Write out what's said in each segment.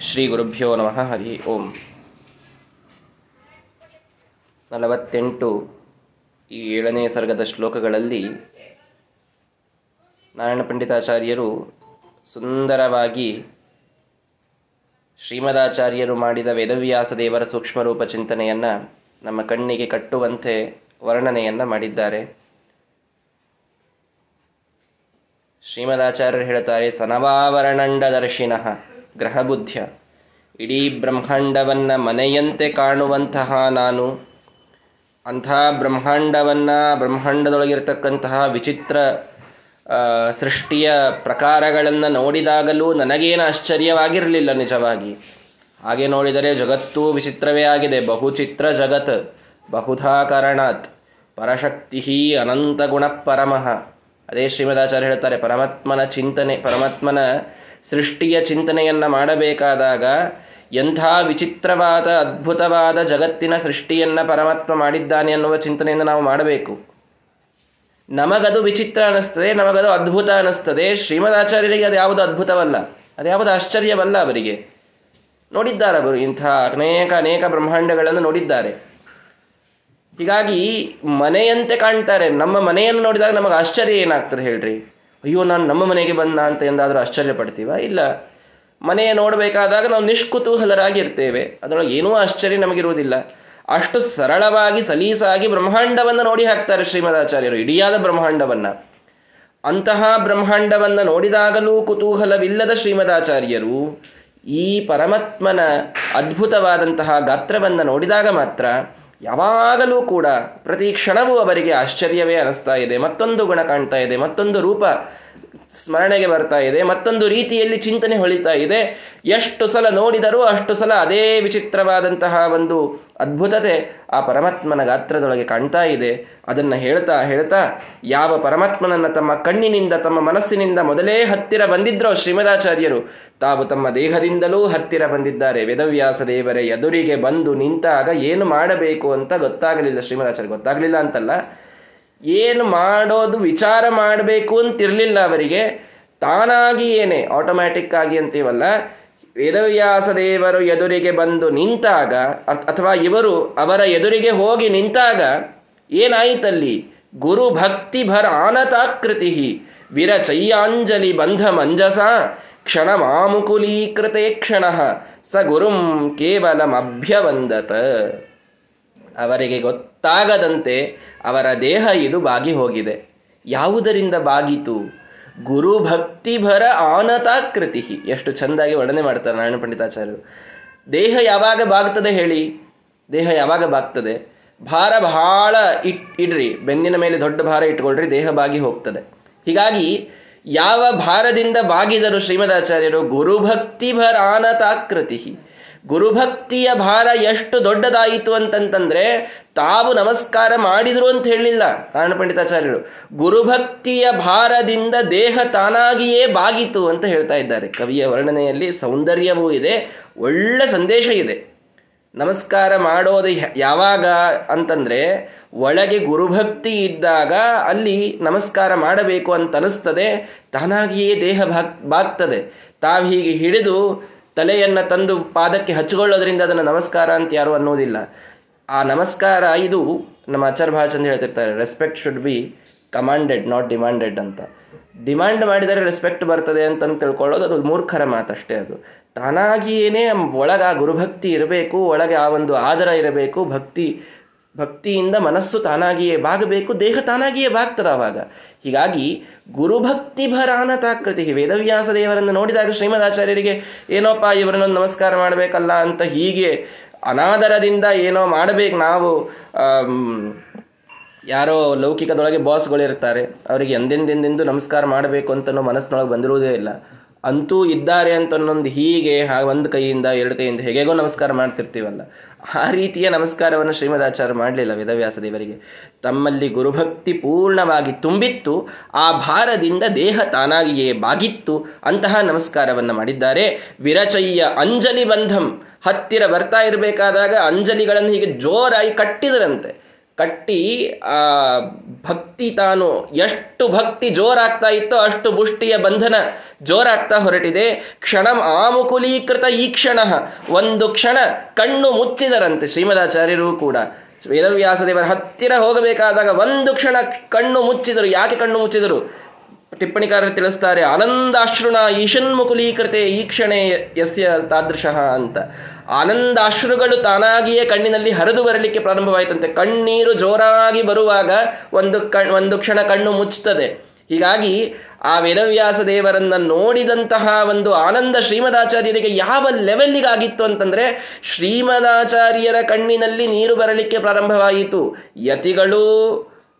ಶ್ರೀ ಗುರುಭ್ಯೋ ನಮಃ, ಹರಿ ಓಂ. ನಲವತ್ತೆಂಟು, ಈ ಏಳನೇ ಸರ್ಗದ ಶ್ಲೋಕಗಳಲ್ಲಿ ನಾರಾಯಣ ಪಂಡಿತಾಚಾರ್ಯರು ಸುಂದರವಾಗಿ ಶ್ರೀಮದಾಚಾರ್ಯರು ಮಾಡಿದ ವೇದವ್ಯಾಸ ದೇವರ ಸೂಕ್ಷ್ಮರೂಪ ಚಿಂತನೆಯನ್ನು ನಮ್ಮ ಕಣ್ಣಿಗೆ ಕಟ್ಟುವಂತೆ ವರ್ಣನೆಯನ್ನು ಮಾಡಿದ್ದಾರೆ. ಶ್ರೀಮದಾಚಾರ್ಯರು ಹೇಳ್ತಾರೆ, ಸನವಾವರಣಂಡದರ್ಶಿನಃ. ಗ್ರಹಬುದ್ಧ್ಯ. ಇಡೀ ಬ್ರಹ್ಮಾಂಡವನ್ನು ಮನೆಯಂತೆ ಕಾಣುವಂತಹ ನಾನು, ಅಂಥ ಬ್ರಹ್ಮಾಂಡವನ್ನು ಬ್ರಹ್ಮಾಂಡದೊಳಗಿರತಕ್ಕಂತಹ ವಿಚಿತ್ರ ಸೃಷ್ಟಿಯ ಪ್ರಕಾರಗಳನ್ನು ನೋಡಿದಾಗಲೂ ನನಗೇನು ಆಶ್ಚರ್ಯವಾಗಿರಲಿಲ್ಲ ನಿಜವಾಗಿ. ಹಾಗೆ ನೋಡಿದರೆ ಜಗತ್ತೂ ವಿಚಿತ್ರವೇ ಆಗಿದೆ. ಬಹುಚಿತ್ರ ಜಗತ್, ಬಹುಧಾ ಕಾರಣಾತ್ ಪರಶಕ್ತಿ ಅನಂತ ಗುಣ ಪರಮಃ. ಅದೇ ಶ್ರೀಮದಾಚಾರ್ಯ ಹೇಳ್ತಾರೆ, ಪರಮಾತ್ಮನ ಚಿಂತನೆ, ಪರಮಾತ್ಮನ ಸೃಷ್ಟಿಯ ಚಿಂತನೆಯನ್ನು ಮಾಡಬೇಕಾದಾಗ ಎಂಥ ವಿಚಿತ್ರವಾದ, ಅದ್ಭುತವಾದ ಜಗತ್ತಿನ ಸೃಷ್ಟಿಯನ್ನು ಪರಮಾತ್ಮ ಮಾಡಿದ್ದಾನೆ ಅನ್ನುವ ಚಿಂತನೆಯನ್ನು ನಾವು ಮಾಡಬೇಕು. ನಮಗದು ವಿಚಿತ್ರ ಅನ್ನಿಸ್ತದೆ, ನಮಗದು ಅದ್ಭುತ ಅನ್ನಿಸ್ತದೆ. ಶ್ರೀಮದಾಚಾರ್ಯರಿಗೆ ಅದು ಯಾವುದು ಅದ್ಭುತವಲ್ಲ, ಅದು ಯಾವುದು ಆಶ್ಚರ್ಯವಲ್ಲ ಅವರಿಗೆ. ನೋಡಿದ್ದಾರೆ ಅವರು ಇಂಥ ಅನೇಕ ಅನೇಕ ಬ್ರಹ್ಮಾಂಡಗಳನ್ನು ನೋಡಿದ್ದಾರೆ. ಹೀಗಾಗಿ ಮನೆಯಂತೆ ಕಾಣ್ತಾರೆ. ನಮ್ಮ ಮನೆಯನ್ನು ನೋಡಿದಾಗ ನಮಗೆ ಆಶ್ಚರ್ಯ ಏನಾಗ್ತದೆ ಹೇಳ್ರಿ? ಅಯ್ಯೋ, ನಾನು ನಮ್ಮ ಮನೆಗೆ ಬಂದ ಅಂತ ಎಂದಾದರೂ ಆಶ್ಚರ್ಯ ಪಡ್ತೀವ? ಇಲ್ಲ. ಮನೆ ನೋಡಬೇಕಾದಾಗ ನಾವು ನಿಷ್ಕುತೂಹಲರಾಗಿರ್ತೇವೆ. ಅದರೊಳಗೆ ಏನೂ ಆಶ್ಚರ್ಯ ನಮಗಿರುವುದಿಲ್ಲ. ಅಷ್ಟು ಸರಳವಾಗಿ, ಸಲೀಸಾಗಿ ಬ್ರಹ್ಮಾಂಡವನ್ನು ನೋಡಿ ಹಾಕ್ತಾರೆ ಶ್ರೀಮದಾಚಾರ್ಯರು, ಇಡಿಯಾದ ಬ್ರಹ್ಮಾಂಡವನ್ನ. ಅಂತಹ ಬ್ರಹ್ಮಾಂಡವನ್ನು ನೋಡಿದಾಗಲೂ ಕುತೂಹಲವಿಲ್ಲದ ಶ್ರೀಮದಾಚಾರ್ಯರು, ಈ ಪರಮಾತ್ಮನ ಅದ್ಭುತವಾದಂತಹ ಗಾತ್ರವನ್ನು ನೋಡಿದಾಗ ಮಾತ್ರ ಯಾವಾಗಲೂ ಕೂಡ ಪ್ರತಿ ಕ್ಷಣವೂ ಅವರಿಗೆ ಆಶ್ಚರ್ಯವೇ ಅನಿಸ್ತಾ ಇದೆ. ಮತ್ತೊಂದು ಗುಣ ಕಾಣ್ತಾ ಇದೆ. ಮತ್ತೊಂದು ರೂಪ ಸ್ಮರಣೆಗೆ ಬರ್ತಾ ಇದೆ. ಮತ್ತೊಂದು ರೀತಿಯಲ್ಲಿ ಚಿಂತನೆ ಹೊಳಿತಾ ಇದೆ. ಎಷ್ಟು ಸಲ ನೋಡಿದರೂ ಅಷ್ಟು ಸಲ ಅದೇ ವಿಚಿತ್ರವಾದಂತಹ ಒಂದು ಅದ್ಭುತತೆ ಆ ಪರಮಾತ್ಮನ ಗಾತ್ರದೊಳಗೆ ಕಾಣ್ತಾ ಇದೆ. ಅದನ್ನು ಹೇಳ್ತಾ ಹೇಳ್ತಾ ಯಾವ ಪರಮಾತ್ಮನನ್ನ ತಮ್ಮ ಕಣ್ಣಿನಿಂದ, ತಮ್ಮ ಮನಸ್ಸಿನಿಂದ ಮೊದಲೇ ಹತ್ತಿರ ಬಂದಿದ್ರೋ ಶ್ರೀಮದಾಚಾರ್ಯರು, ತಾವು ತಮ್ಮ ದೇಹದಿಂದಲೂ ಹತ್ತಿರ ಬಂದಿದ್ದಾರೆ. ವೇದವ್ಯಾಸ ದೇವರ, ಎದುರಿಗೆ ಬಂದು ನಿಂತಾಗ ಏನು ಮಾಡಬೇಕು ಅಂತ ಗೊತ್ತಾಗಲಿಲ್ಲ ಶ್ರೀಮದಾಚಾರ್ಯ. ಗೊತ್ತಾಗಲಿಲ್ಲ ಅಂತಲ್ಲ. ಏನು ಮಾಡೋದು ವಿಚಾರ ಮಾಡಬೇಕು ಅಂತಿರಲಿಲ್ಲ ಅವರಿಗೆ. ತಾನಾಗಿ ಏನೇ ಆಟೋಮ್ಯಾಟಿಕ್ ಆಗಿ ಅಂತೀವಲ್ಲ ವೇದವ್ಯಾಸ ದೇವರು ಎದುರಿಗೆ ಬಂದು ನಿಂತಾಗ ಅಥವಾ ಇವರು ಅವರ ಎದುರಿಗೆ ಹೋಗಿ ನಿಂತಾಗ, ಏನಾಯಿತಲ್ಲಿ? ಗುರು ಭಕ್ತಿ ಭರ ಆನತಾಕೃತಿ ವಿರಚಯ್ಯಾಂಜಲಿ ಬಂಧ ಮಂಜಸ, ಕ್ಷಣ ಮಾಮುಕುಲೀಕೃತೆ ಕ್ಷಣ, ಸ ಗುರುಂ ಕೇವಲಮಭ್ಯವಂದತ. ಅವರಿಗೆ ಗೊತ್ತಾಗದಂತೆ ಅವರ ದೇಹ ಇದು ಬಾಗಿ ಹೋಗಿದೆ. ಯಾವುದರಿಂದ ಬಾಗಿತು? ಗುರು ಭಕ್ತಿಭರ ಆನತಾಕೃತಿ. ಎಷ್ಟು ಚಂದಾಗಿ ವರ್ಣನೆ ಮಾಡ್ತಾರೆ ನಾರಾಯಣ ಪಂಡಿತಾಚಾರ್ಯರು. ದೇಹ ಯಾವಾಗ ಬಾಗ್ತದೆ ಹೇಳಿ? ದೇಹ ಯಾವಾಗ ಬಾಗ್ತದೆ? ಭಾರ ಬಹಳ ಇಟ್, ಇಡ್ರಿ, ಬೆನ್ನಿನ ಮೇಲೆ ದೊಡ್ಡ ಭಾರ ಇಟ್ಕೊಳ್ರಿ, ದೇಹ ಬಾಗಿ ಹೋಗ್ತದೆ. ಹೀಗಾಗಿ ಯಾವ ಭಾರದಿಂದ ಬಾಗಿದರು ಶ್ರೀಮದಾಚಾರ್ಯರು ಗುರುಭಕ್ತಿಭರ ಆನತಾಕೃತಿ. ಗುರುಭಕ್ತಿಯ ಭಾರ ಎಷ್ಟು ದೊಡ್ಡದಾಯಿತು ಅಂತಂತಂದ್ರೆ ತಾವು ನಮಸ್ಕಾರ ಮಾಡಿದ್ರು ಅಂತ ಹೇಳಲಿಲ್ಲ ನಾರಾಯಣ ಪಂಡಿತಾಚಾರ್ಯರು ಗುರುಭಕ್ತಿಯ ಭಾರದಿಂದ ದೇಹ ತಾನಾಗಿಯೇ ಬಾಗಿತು ಅಂತ ಹೇಳ್ತಾ ಇದ್ದಾರೆ. ಕವಿಯ ವರ್ಣನೆಯಲ್ಲಿ ಸೌಂದರ್ಯವೂ ಇದೆ, ಒಳ್ಳೆ ಸಂದೇಶ ಇದೆ. ನಮಸ್ಕಾರ ಮಾಡೋದು ಯಾವಾಗ ಅಂತಂದ್ರೆ ಒಳಗೆ ಗುರುಭಕ್ತಿ ಇದ್ದಾಗ ಅಲ್ಲಿ ನಮಸ್ಕಾರ ಮಾಡಬೇಕು ಅಂತ ಅನಿಸ್ತದೆ, ತಾನಾಗಿಯೇ ದೇಹ ಬಾಗ್ ಬಾಗ್ತದೆ ತಾವು ಹೀಗೆ ಹಿಡಿದು ತಲೆಯನ್ನು ತಂದು ಪಾದಕ್ಕೆ ಹಚ್ಚಿಕೊಳ್ಳೋದ್ರಿಂದ ಅದನ್ನು ನಮಸ್ಕಾರ ಅಂತ ಯಾರು ಅನ್ನೋದಿಲ್ಲ. ಆ ನಮಸ್ಕಾರ ಇದು ನಮ್ಮ ಆಚಾರ ಭಾಷೆ ಹೇಳ್ತಿರ್ತಾರೆ respect should be commanded not demanded ಅಂತ. ಡಿಮಾಂಡ್ ಮಾಡಿದರೆ ರೆಸ್ಪೆಕ್ಟ್ ಬರ್ತದೆ ಅಂತಂದು ತಿಳ್ಕೊಳ್ಳೋದು ಅದು ಮೂರ್ಖರ ಮಾತಷ್ಟೇ ಅದು. ತಾನಾಗಿಯೇನೇ ಒಳಗೆ ಆ ಗುರುಭಕ್ತಿ ಇರಬೇಕು, ಒಳಗೆ ಆ ಒಂದು ಆದರ ಇರಬೇಕು, ಭಕ್ತಿ ಭಕ್ತಿಯಿಂದ ಮನಸ್ಸು ತಾನಾಗಿಯೇ ಬಾಗಬೇಕು, ದೇಹ ತಾನಾಗಿಯೇ ಬಾಗ್ತದ ಅವಾಗ ಹೀಗಾಗಿ ಗುರುಭಕ್ತಿ ಭರಾನತಾಕೃತಿ ವೇದವ್ಯಾಸ ದೇವರನ್ನು ನೋಡಿದಾಗ ಶ್ರೀಮದಾಚಾರ್ಯರಿಗೆ, ಏನೋಪ್ಪ, ಇವರನ್ನೊಂದು ನಮಸ್ಕಾರ ಮಾಡಬೇಕಲ್ಲ ಅಂತ ಹೀಗೆ ಅನಾದರದಿಂದ ಏನೋ ಮಾಡಬೇಕು. ನಾವು ಯಾರೋ ಲೌಕಿಕದೊಳಗೆ ಬಾಸ್ಗಳಿರ್ತಾರೆ ಅವರಿಗೆ ಎಂದೆಂದೆಂದೆಂದು ನಮಸ್ಕಾರ ಮಾಡಬೇಕು ಅಂತನೋ ಮನಸ್ಸಿನೊಳಗೆ ಬಂದಿರುವುದೇ ಇಲ್ಲ. ಅಂತೂ ಇದ್ದಾರೆ ಅಂತನ್ನೊಂದು ಹೀಗೆ ಒಂದು ಕೈಯಿಂದ, ಎರಡು ಕೈಯಿಂದ ಹೇಗೆಗೋ ನಮಸ್ಕಾರ ಮಾಡ್ತಿರ್ತೀವಲ್ಲ. ಆ ರೀತಿಯ ನಮಸ್ಕಾರವನ್ನು ಶ್ರೀಮದಾಚಾರ್ಯ ಮಾಡಲಿಲ್ಲ ವೇದವ್ಯಾಸ ದೇವರಿಗೆ. ತಮ್ಮಲ್ಲಿ ಗುರುಭಕ್ತಿ ಪೂರ್ಣವಾಗಿ ತುಂಬಿತ್ತು, ಆ ಭಾರದಿಂದ ದೇಹ ತಾನಾಗಿಯೇ ಬಾಗಿತ್ತು, ಅಂತಹ ನಮಸ್ಕಾರವನ್ನು ಮಾಡಿದ್ದಾರೆ. ವಿರಚಯ್ಯ ಅಂಜಲಿ ಬಂಧಂ ಹತ್ತಿರ ಬರ್ತಾ ಇರಬೇಕಾದಾಗ ಅಂಜಲಿಗಳನ್ನು ಹೀಗೆ ಜೋರಾಗಿ ಕಟ್ಟಿದರಂತೆ. ಕಟ್ಟಿ, ಆ, ಭಕ್ತಿ ತಾನು ಎಷ್ಟು ಭಕ್ತಿ ಜೋರಾಗ್ತಾ ಇತ್ತೋ ಅಷ್ಟು ಮುಷ್ಟಿಯ ಬಂಧನ ಜೋರಾಗ್ತಾ ಹೊರಟಿದೆ. ಕ್ಷಣ ಆಮುಕುಲೀಕೃತ ಈ ಕ್ಷಣ, ಒಂದು ಕ್ಷಣ ಕಣ್ಣು ಮುಚ್ಚಿದರಂತೆ ಶ್ರೀಮದಾಚಾರ್ಯರು ಕೂಡ. ವೇದವ್ಯಾಸ ದೇವರ ಹತ್ತಿರ ಹೋಗಬೇಕಾದಾಗ ಒಂದು ಕ್ಷಣ ಕಣ್ಣು ಮುಚ್ಚಿದರು. ಯಾಕೆ ಕಣ್ಣು ಮುಚ್ಚಿದರು? ಟಿಪ್ಪಣಿಕಾರರು ತಿಳಿಸ್ತಾರೆ ಆನಂದಾಶ್ರುಣ ಈಶನ್ಮುಕುಲೀಕೃತೆ ಈ ಕ್ಷಣೆ ಯಸ್ಯ ತಾದೃಶಃ ಅಂತ. ಆನಂದಾಶ್ರುಗಳು ತಾನಾಗಿಯೇ ಕಣ್ಣಿನಲ್ಲಿ ಹರಿದು ಬರಲಿಕ್ಕೆ ಪ್ರಾರಂಭವಾಯಿತಂತೆ. ಕಣ್ಣೀರು ಜೋರಾಗಿ ಬರುವಾಗ ಒಂದು ಕಣ್, ಒಂದು ಕ್ಷಣ ಕಣ್ಣು ಮುಚ್ಚುತ್ತದೆ. ಹೀಗಾಗಿ ಆ ವೇದವ್ಯಾಸ ದೇವರನ್ನ ನೋಡಿದಂತಹ ಒಂದು ಆನಂದ ಶ್ರೀಮದಾಚಾರ್ಯರಿಗೆ ಯಾವ ಲೆವೆಲ್ಲಿಗಾಗಿತ್ತು ಅಂತಂದ್ರೆ, ಶ್ರೀಮದಾಚಾರ್ಯರ ಕಣ್ಣಿನಲ್ಲಿ ನೀರು ಬರಲಿಕ್ಕೆ ಪ್ರಾರಂಭವಾಯಿತು. ಯತಿಗಳು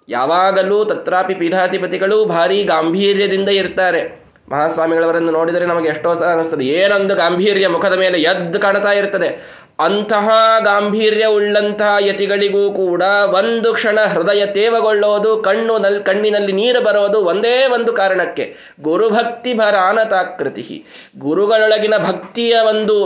ಯಾವಾಗಲೂ ತತ್ರಾಪಿ ಪೀಠಾಧಿಪತಿಗಳು ಭಾರಿ ಗಾಂಭೀರ್ಯದಿಂದ ಇರ್ತಾರೆ. ಮಹಾಸ್ವಾಮಿಗಳವರನ್ನು ನೋಡಿದರೆ ನಮಗೆ ಎಷ್ಟೋ ಸಹ ಅನಿಸ್ತದೆ. ಏನೊಂದು ಗಾಂಭೀರ್ಯ ಮುಖದ ಮೇಲೆ ಎದ್ದು ಕಾಣ್ತಾ ಇರ್ತದೆ. ಅಂತಹ ಗಾಂಭೀರ್ಯ ಉಳ್ಳಂತಹ ಯತಿಗಳಿಗೂ ಕೂಡ ಒಂದು ಕ್ಷಣ ಹೃದಯ ತೇವಗೊಳ್ಳೋದು, ಕಣ್ಣು ನಲ್, ಕಣ್ಣಿನಲ್ಲಿ ನೀರು ಬರೋದು ಒಂದೇ ಒಂದು ಕಾರಣಕ್ಕೆ. ಗುರುಭಕ್ತಿ ಭರಾನತಾಕೃತಿ ಗುರುಗಳೊಳಗಿನ ಭಕ್ತಿಯ ಒಂದು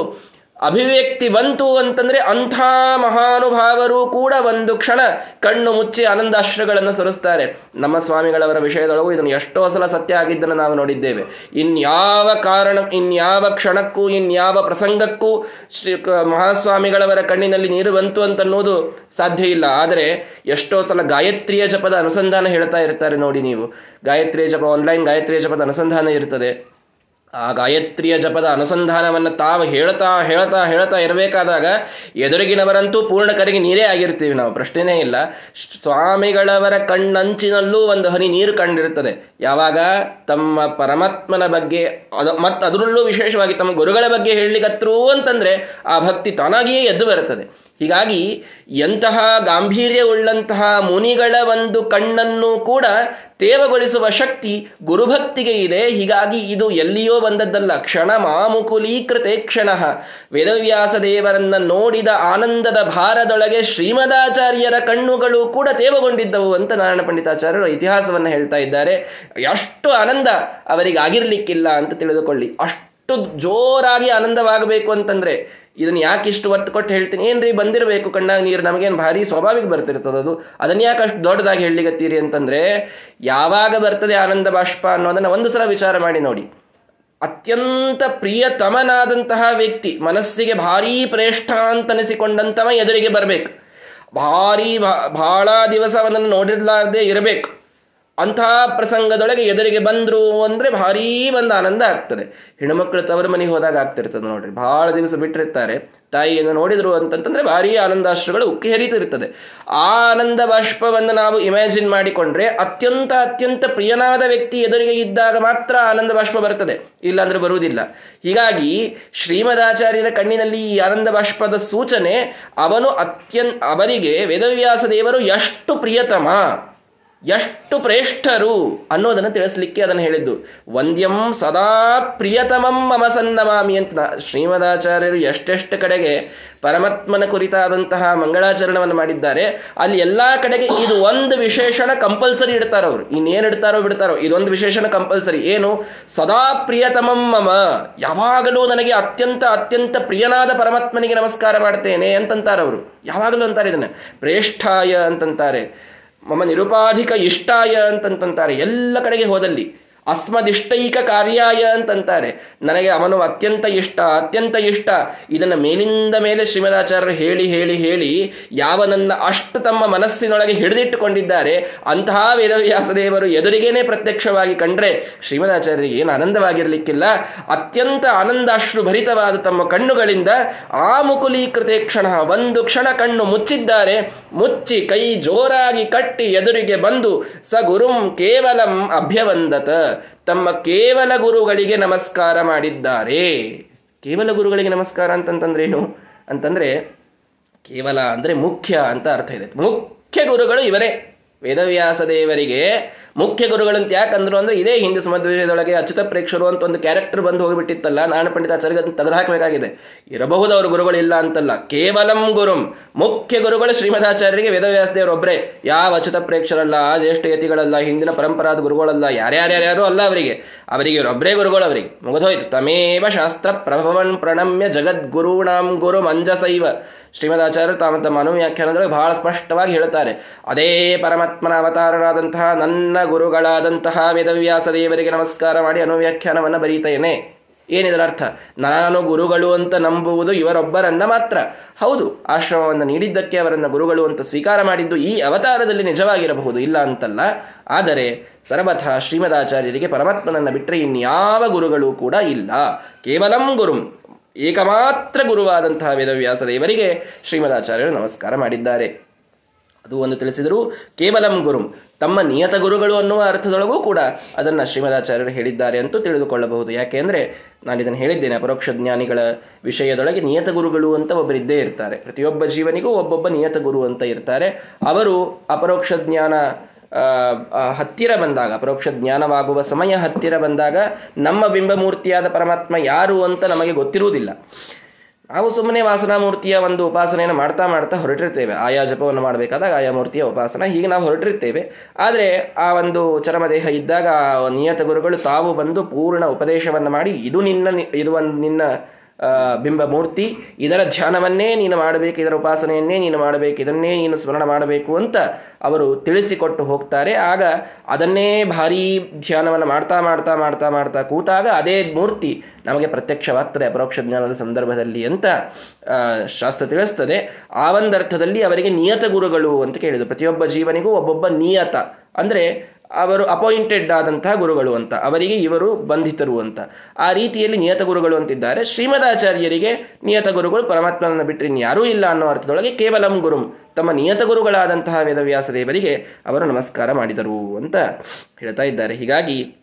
ಅಭಿವ್ಯಕ್ತಿ ಬಂತು ಅಂತಂದ್ರೆ ಅಂಥ ಮಹಾನುಭಾವರು ಕೂಡ ಒಂದು ಕ್ಷಣ ಕಣ್ಣು ಮುಚ್ಚಿ ಆನಂದಾಶ್ರಗಳನ್ನು ಸುರಿಸ್ತಾರೆ. ನಮ್ಮ ಸ್ವಾಮಿಗಳವರ ವಿಷಯದೊಳಗೂ ಇದನ್ನು ಎಷ್ಟೋ ಸಲ ಸತ್ಯ ಆಗಿದ್ದನ್ನು ನಾವು ನೋಡಿದ್ದೇವೆ. ಇನ್ಯಾವ ಕಾರಣ, ಇನ್ಯಾವ ಕ್ಷಣಕ್ಕೂ, ಇನ್ಯಾವ ಪ್ರಸಂಗಕ್ಕೂ ಶ್ರೀ ಮಹಾಸ್ವಾಮಿಗಳವರ ಕಣ್ಣಿನಲ್ಲಿ ನೀರು ಬಂತು ಅಂತನ್ನೋದು ಸಾಧ್ಯ ಇಲ್ಲ. ಆದರೆ ಎಷ್ಟೋ ಸಲ ಗಾಯತ್ರಿಯ ಜಪದ ಅನುಸಂಧಾನ ಹೇಳ್ತಾ ಇರ್ತಾರೆ ನೋಡಿ ನೀವು. ಗಾಯತ್ರಿಯ ಜಪ ಆನ್ಲೈನ್ ಗಾಯತ್ರಿಯ ಜಪದ ಅನುಸಂಧಾನ ಇರ್ತದೆ. ಆ ಗಾಯತ್ರಿಯ ಜಪದ ಅನುಸಂಧಾನವನ್ನು ತಾವು ಹೇಳ್ತಾ ಹೇಳ್ತಾ ಹೇಳ್ತಾ ಇರಬೇಕಾದಾಗ ಎದುರಿಗಿನವರಂತೂ ಪೂರ್ಣ ಕರಿಗೆ ನೀರೇ ಆಗಿರ್ತೀವಿ ನಾವು, ಪ್ರಶ್ನೆನೇ ಇಲ್ಲ. ಸ್ವಾಮಿಗಳವರ ಕಣ್ಣಂಚಿನಲ್ಲೂ ಒಂದು ಹನಿ ನೀರು ಕಂಡಿರುತ್ತದೆ. ಯಾವಾಗ? ತಮ್ಮ ಪರಮಾತ್ಮನ ಬಗ್ಗೆ, ಅದು ಮತ್ತು ಅದರಲ್ಲೂ ವಿಶೇಷವಾಗಿ ತಮ್ಮ ಗುರುಗಳ ಬಗ್ಗೆ ಹೇಳಲಿಕ್ಕತ್ರು ಅಂತಂದ್ರೆ ಆ ಭಕ್ತಿ ತಾನಾಗಿಯೇ ಎದ್ದು ಬರುತ್ತದೆ. ಹೀಗಾಗಿ ಎಂತಹ ಗಾಂಭೀರ್ಯ ಉಳ್ಳಂತಹ ಮುನಿಗಳ ಒಂದು ಕಣ್ಣನ್ನು ಕೂಡ ತೇವಗೊಳಿಸುವ ಶಕ್ತಿ ಗುರುಭಕ್ತಿಗೆ ಇದೆ. ಹೀಗಾಗಿ ಇದು ಎಲ್ಲಿಯೋ ಬಂದದ್ದಲ್ಲ. ಕ್ಷಣ ಮಾಮುಕುಲೀಕೃತೆ ಕ್ಷಣ. ವೇದವ್ಯಾಸ ದೇವರನ್ನ ನೋಡಿದ ಆನಂದದ ಭಾರದೊಳಗೆ ಶ್ರೀಮದಾಚಾರ್ಯರ ಕಣ್ಣುಗಳು ಕೂಡ ತೇವಗೊಂಡಿದ್ದವು ಅಂತ ನಾರಾಯಣ ಪಂಡಿತಾಚಾರ್ಯರು ಇತಿಹಾಸವನ್ನು ಹೇಳ್ತಾ ಇದ್ದಾರೆ. ಎಷ್ಟು ಆನಂದ ಅವರಿಗೆ ಆಗಿರ್ಲಿಕ್ಕಿಲ್ಲ ಅಂತ ತಿಳಿದುಕೊಳ್ಳಿ. ಅಷ್ಟು ಜೋರಾಗಿ ಆನಂದವಾಗಬೇಕು ಅಂತಂದ್ರೆ ಇದನ್ನ ಯಾಕೆ ಇಷ್ಟು ಒತ್ತು ಕೊಟ್ಟು ಹೇಳ್ತೀನಿ? ಏನ್ರಿ ಬಂದಿರಬೇಕು ಕಣ್ಣಾಗ ನೀರು? ನಮಗೇನು ಭಾರಿ ಸ್ವಾಭಾವಿಕ ಬರ್ತಿರ್ತದೆ ಅದು. ಅದನ್ನ ಯಾಕೆ ಅಷ್ಟು ದೊಡ್ಡದಾಗಿ ಹೇಳಿಗತ್ತೀರಿ ಅಂತಂದ್ರೆ, ಯಾವಾಗ ಬರ್ತದೆ ಆನಂದ ಬಾಷ್ಪ ಅನ್ನೋದನ್ನ ಒಂದು ಸಲ ವಿಚಾರ ಮಾಡಿ ನೋಡಿ. ಅತ್ಯಂತ ಪ್ರಿಯತಮನಾದಂತಹ ವ್ಯಕ್ತಿ, ಮನಸ್ಸಿಗೆ ಭಾರೀ ಪ್ರೇಷ್ಠ ಅಂತನಿಸಿಕೊಂಡಂತವ ಎದುರಿಗೆ ಬರಬೇಕು. ಭಾರಿ ಬಹಳ ದಿವಸ ಅವನನ್ನು ನೋಡಿರ್ಲಾರ್ದೆ ಇರಬೇಕು. ಅಂತಹ ಪ್ರಸಂಗದೊಳಗೆ ಎದುರಿಗೆ ಬಂದರು ಅಂದ್ರೆ ಭಾರೀ ಒಂದು ಆನಂದ ಆಗ್ತದೆ. ಹೆಣ್ಮಕ್ಳು ತವರ ಮನೆಗೆ ಹೋದಾಗ ಆಗ್ತಿರ್ತದೆ ನೋಡ್ರಿ. ಬಹಳ ದಿವಸ ಬಿಟ್ಟಿರ್ತಾರೆ. ತಾಯಿಯನ್ನು ನೋಡಿದ್ರು ಅಂತಂತಂದ್ರೆ ಭಾರೀ ಆನಂದಾಶ್ರಗಳು ಉಕ್ಕಿ ಹರಿತಿರ್ತದೆ. ಆ ಆನಂದ ಬಾಷ್ಪವನ್ನು ನಾವು ಇಮ್ಯಾಜಿನ್ ಮಾಡಿಕೊಂಡ್ರೆ ಅತ್ಯಂತ ಅತ್ಯಂತ ಪ್ರಿಯನಾದ ವ್ಯಕ್ತಿ ಎದುರಿಗೆ ಇದ್ದಾಗ ಮಾತ್ರ ಆನಂದ ಬಾಷ್ಪ ಬರ್ತದೆ. ಇಲ್ಲಾಂದ್ರೆ ಬರುವುದಿಲ್ಲ. ಹೀಗಾಗಿ ಶ್ರೀಮದಾಚಾರ್ಯರ ಕಣ್ಣಿನಲ್ಲಿ ಈ ಆನಂದ ಬಾಷ್ಪದ ಸೂಚನೆ ಅವನು ಅತ್ಯಂತ ಅವರಿಗೆ ವೇದವ್ಯಾಸ ದೇವರು ಎಷ್ಟು ಪ್ರಿಯತಮ. ಎಷ್ಟು ಪ್ರೇಷ್ಠರು ಅನ್ನೋದನ್ನು ತಿಳಿಸ್ಲಿಕ್ಕೆ ಅದನ್ನು ಹೇಳಿದ್ದು. ವಂದ್ಯಂ ಸದಾ ಪ್ರಿಯತಮಂ ಮಮ ಸನ್ನಮಾಮಿ ಅಂತ ಶ್ರೀಮದಾಚಾರ್ಯರು ಎಷ್ಟೆಷ್ಟು ಕಡೆಗೆ ಪರಮಾತ್ಮನ ಕುರಿತಾದಂತಹ ಮಂಗಳಾಚರಣವನ್ನು ಮಾಡಿದ್ದಾರೆ. ಅಲ್ಲಿ ಎಲ್ಲಾ ಕಡೆಗೆ ಇದು ಒಂದು ವಿಶೇಷಣ ಕಂಪಲ್ಸರಿ ಇಡ್ತಾರೋ ಅವರು. ಇನ್ನೇನು ಇಡ್ತಾರೋ ಬಿಡ್ತಾರೋ. ಇದೊಂದು ವಿಶೇಷಣ ಕಂಪಲ್ಸರಿ. ಏನು? ಸದಾ ಪ್ರಿಯತಮಂ ಮಮ. ಯಾವಾಗಲೂ ನನಗೆ ಅತ್ಯಂತ ಅತ್ಯಂತ ಪ್ರಿಯನಾದ ಪರಮಾತ್ಮನಿಗೆ ನಮಸ್ಕಾರ ಮಾಡ್ತೇನೆ ಅಂತಂತಾರೆ ಅವರು ಯಾವಾಗಲೂ ಅಂತಾರೆ ಇದನ್ನ. ಪ್ರೇಷ್ಠಾಯ ಅಂತಂತಾರೆ. ಮಮ ನಿರುಪಾಧಿಕ ಇಷ್ಟಾಯ ಅಂತಂತಂತಾರೆ ಎಲ್ಲ ಕಡೆಗೆ ಹೋದಲ್ಲಿ ಅಸ್ಮದಿಷ್ಟೈಕ ಕಾರ್ಯಾಯ ಅಂತಂತಾರೆ. ನನಗೆ ಅವನು ಅತ್ಯಂತ ಇಷ್ಟ ಅತ್ಯಂತ ಇಷ್ಟ. ಇದನ್ನು ಮೇಲಿಂದ ಮೇಲೆ ಶ್ರೀಮದಾಚಾರ್ಯರು ಹೇಳಿ ಹೇಳಿ ಹೇಳಿ ಯಾವ ನನ್ನ ಅಷ್ಟು ತಮ್ಮ ಮನಸ್ಸಿನೊಳಗೆ ಹಿಡಿದಿಟ್ಟುಕೊಂಡಿದ್ದಾರೆ, ಅಂತಹ ವೇದವ್ಯಾಸ ದೇವರು ಎದುರಿಗೇನೆ ಪ್ರತ್ಯಕ್ಷವಾಗಿ ಕಂಡ್ರೆ ಶ್ರೀಮದಾಚಾರ್ಯರಿಗೆ ಏನು ಆನಂದವಾಗಿರಲಿಕ್ಕಿಲ್ಲ. ಅತ್ಯಂತ ಆನಂದಾಶ್ರು ಭರಿತವಾದ ತಮ್ಮ ಕಣ್ಣುಗಳಿಂದ ಆ ಮುಕುಲೀಕೃತೆ ಕ್ಷಣ, ಒಂದು ಕ್ಷಣ ಕಣ್ಣು ಮುಚ್ಚಿದ್ದಾರೆ. ಮುಚ್ಚಿ ಕೈ ಜೋರಾಗಿ ಕಟ್ಟಿ ಎದುರಿಗೆ ಬಂದು, ಸ ಗುರುಂ ಕೇವಲಂ ಅಭ್ಯವಂದತ. ತಮ್ಮ ಕೇವಲ ಗುರುಗಳಿಗೆ ನಮಸ್ಕಾರ ಮಾಡಿದ್ದಾರೆ. ಕೇವಲ ಗುರುಗಳಿಗೆ ನಮಸ್ಕಾರ ಅಂತಂತಂದ್ರೆ ಏನು? ಅಂತಂದ್ರೆ ಕೇವಲ ಅಂದ್ರೆ ಮುಖ್ಯ ಅಂತ ಅರ್ಥ ಇದೆ. ಮುಖ್ಯ ಗುರುಗಳು ಇವರೇ. ವೇದವ್ಯಾಸ ದೇವರಿಗೆ ಮುಖ್ಯ ಗುರುಗಳು ಅಂತ ಯಾಕಂದ್ರು ಅಂದ್ರೆ ಇದೇ ಹಿಂದಿ ಸಮಾಜದೊಳಗೆ ಅಚ್ಯುತ ಪ್ರೇಕ್ಷರು ಅಂತ ಒಂದು ಕ್ಯಾರೆಕ್ಟರ್ ಬಂದು ಹೋಗಿಬಿಟ್ಟಿತ್ತಲ್ಲ, ನಾರಾಯಣ ಪಂಡಿತಾಚಾರ್ಯ ಅದನ್ನು ತೆಗೆದುಹಾಕಬೇಕಾಗಿದೆ. ಇರಬಹುದು ಅವರು ಗುರುಗಳು ಇಲ್ಲ ಅಂತಲ್ಲ. ಕೇವಲಂ ಗುರುಂ. ಮುಖ್ಯ ಗುರುಗಳು ಶ್ರೀಮದಾಚಾರ್ಯರಿಗೆ ವೇದವ್ಯಾಸದೇವರೊಬ್ಬರೇ ಯಾವ ಅಚ್ಯುತ ಪ್ರೇಕ್ಷರಲ್ಲ, ಆ ಜ್ಯೇಷ್ಠ ಯತಿಗಳಲ್ಲ, ಹಿಂದಿನ ಪರಂಪರಾದ ಗುರುಗಳಲ್ಲ, ಯಾರ್ಯಾರ್ಯಾರ್ಯಾರು ಅಲ್ಲ ಅವರಿಗೆ. ಅವರಿಗೆ ಇವರೊಬ್ಬರೇ ಗುರುಗಳು ಅವರಿಗೆ. ಮುಗಿದೋಯ್ತು. ತಮೇವ ಶಾಸ್ತ್ರ ಪ್ರಭವನ್ ಪ್ರಣಮ್ಯ ಜಗದ್ಗುರುಣಾಂ ಗುರು ಮಂಜಸೈವ ಶ್ರೀಮದಾಚಾರ್ಯರು ತಾಮ ತಮ್ಮ ಅನುವ್ಯಾಖ್ಯಾನದಲ್ಲಿ ಬಹಳ ಸ್ಪಷ್ಟವಾಗಿ ಹೇಳುತ್ತಾರೆ. ಅದೇ ಪರಮಾತ್ಮನ ಅವತಾರರಾದಂತಹ ನನ್ನ ಗುರುಗಳಾದಂತಹ ವೇದವ್ಯಾಸ ದೇವರಿಗೆ ನಮಸ್ಕಾರ ಮಾಡಿ ಅನುವ್ಯಾಖ್ಯಾನವನ್ನು ಬರೀತೇನೆ. ಏನಿದರ ಅರ್ಥ? ನಾನು ಗುರುಗಳು ಅಂತ ನಂಬುವುದು ಇವರೊಬ್ಬರನ್ನ ಮಾತ್ರ. ಹೌದು, ಆಶ್ರಮವನ್ನು ನೀಡಿದ್ದಕ್ಕೆ ಅವರನ್ನು ಗುರುಗಳು ಅಂತ ಸ್ವೀಕಾರ ಮಾಡಿದ್ದು ಈ ಅವತಾರದಲ್ಲಿ ನಿಜವಾಗಿರಬಹುದು, ಇಲ್ಲ ಅಂತಲ್ಲ. ಆದರೆ ಸರ್ವಥ ಶ್ರೀಮದಾಚಾರ್ಯರಿಗೆ ಪರಮಾತ್ಮನನ್ನ ಬಿಟ್ಟರೆ ಇನ್ಯಾವ ಗುರುಗಳು ಕೂಡ ಇಲ್ಲ. ಕೇವಲಂ ಗುರುಂ. ಏಕಮಾತ್ರ ಗುರುವಾದಂತಹ ವೇದವ್ಯಾಸ ದೇವರಿಗೆ ಶ್ರೀಮದಾಚಾರ್ಯರು ನಮಸ್ಕಾರ ಮಾಡಿದ್ದಾರೆ. ಅದು ಒಂದು ತಿಳಿಸಿದರು ಕೇವಲಂ ಗುರುಂ, ತಮ್ಮ ನಿಯತ ಗುರುಗಳು ಅನ್ನುವ ಅರ್ಥದೊಳಗೂ ಕೂಡ ಅದನ್ನು ಶ್ರೀಮದಾಚಾರ್ಯರು ಹೇಳಿದ್ದಾರೆ ಅಂತೂ ತಿಳಿದುಕೊಳ್ಳಬಹುದು. ಯಾಕೆಂದರೆ ನಾನು ಇದನ್ನು ಹೇಳಿದ್ದೇನೆ, ಅಪರೋಕ್ಷ ಜ್ಞಾನಿಗಳ ವಿಷಯದೊಳಗೆ ನಿಯತ ಗುರುಗಳು ಅಂತ ಒಬ್ಬರಿದ್ದೇ ಇರ್ತಾರೆ. ಪ್ರತಿಯೊಬ್ಬ ಜೀವನಿಗೂ ಒಬ್ಬೊಬ್ಬ ನಿಯತ ಗುರು ಅಂತ ಇರ್ತಾರೆ. ಅವರು ಅಪರೋಕ್ಷ ಜ್ಞಾನ ಹತ್ತಿರ ಬಂದಾಗ, ಪರೋಕ್ಷ ಜ್ಞಾನವಾಗುವ ಸಮಯ ಹತ್ತಿರ ಬಂದಾಗ ನಮ್ಮ ಬಿಂಬಮೂರ್ತಿಯಾದ ಪರಮಾತ್ಮ ಯಾರು ಅಂತ ನಮಗೆ ಗೊತ್ತಿರುವುದಿಲ್ಲ. ನಾವು ಸುಮ್ಮನೆ ವಾಸನಾಮೂರ್ತಿಯ ಒಂದು ಉಪಾಸನೆಯನ್ನು ಮಾಡ್ತಾ ಮಾಡ್ತಾ ಹೊರಟಿರ್ತೇವೆ. ಆಯಾ ಜಪವನ್ನು ಮಾಡಬೇಕಾದಾಗ ಆಯಾ ಮೂರ್ತಿಯ ಉಪಾಸನ ಹೀಗೆ ನಾವು ಹೊರಟಿರ್ತೇವೆ. ಆದರೆ ಆ ಒಂದು ಚರಮದೇಹ ಇದ್ದಾಗ ನಿಯತ ಗುರುಗಳು ತಾವು ಬಂದು ಪೂರ್ಣ ಉಪದೇಶವನ್ನು ಮಾಡಿ, ಇದು ನಿನ್ನ ಇದು ಒಂದು ನಿನ್ನ ಬಿಂಬ ಮೂರ್ತಿ, ಇದರ ಧ್ಯಾನವನ್ನೇ ನೀನು ಮಾಡಬೇಕು, ಇದರ ಉಪಾಸನೆಯನ್ನೇ ನೀನು ಮಾಡಬೇಕು, ಇದನ್ನೇ ನೀನು ಸ್ಮರಣ ಮಾಡಬೇಕು ಅಂತ ಅವರು ತಿಳಿಸಿಕೊಟ್ಟು ಹೋಗ್ತಾರೆ. ಆಗ ಅದನ್ನೇ ಭಾರೀ ಧ್ಯಾನವನ್ನು ಮಾಡ್ತಾ ಮಾಡ್ತಾ ಮಾಡ್ತಾ ಮಾಡ್ತಾ ಕೂತಾಗ ಅದೇ ಮೂರ್ತಿ ನಮಗೆ ಪ್ರತ್ಯಕ್ಷವಾಗ್ತದೆ ಅಪರೋಕ್ಷ ಜ್ಞಾನದ ಸಂದರ್ಭದಲ್ಲಿ ಅಂತ ಶಾಸ್ತ್ರ ತಿಳಿಸ್ತದೆ. ಆ ಒಂದರ್ಥದಲ್ಲಿ ಅವರಿಗೆ ನಿಯತ ಗುರುಗಳು ಅಂತ ಕೇಳಿದರು. ಪ್ರತಿಯೊಬ್ಬ ಜೀವನಿಗೂ ಒಬ್ಬೊಬ್ಬ ನಿಯತ. ಅಂದರೆ ಅವರು ಅಪಾಯಿಂಟೆಡ್ ಆದಂತಹ ಗುರುಗಳು ಅಂತ, ಅವರಿಗೆ ಇವರು ಬಂಧಿತರು ಅಂತ. ಆ ರೀತಿಯಲ್ಲಿ ನಿಯತ ಗುರುಗಳು ಅಂತಿದ್ದಾರೆ. ಶ್ರೀಮದಾಚಾರ್ಯರಿಗೆ ನಿಯತ ಗುರುಗಳು ಪರಮಾತ್ಮನನ್ನು ಬಿಟ್ಟರೆ ಇನ್ಯಾರೂ ಇಲ್ಲ ಅನ್ನೋ ಅರ್ಥದೊಳಗೆ ಕೇವಲಂ ಗುರುಂ, ತಮ್ಮ ನಿಯತ ಗುರುಗಳಾದಂತಹ ವೇದವ್ಯಾಸ ದೇವರಿಗೆ ಅವರು ನಮಸ್ಕಾರ ಮಾಡಿದರು ಅಂತ ಹೇಳ್ತಾ ಇದ್ದಾರೆ. ಹೀಗಾಗಿ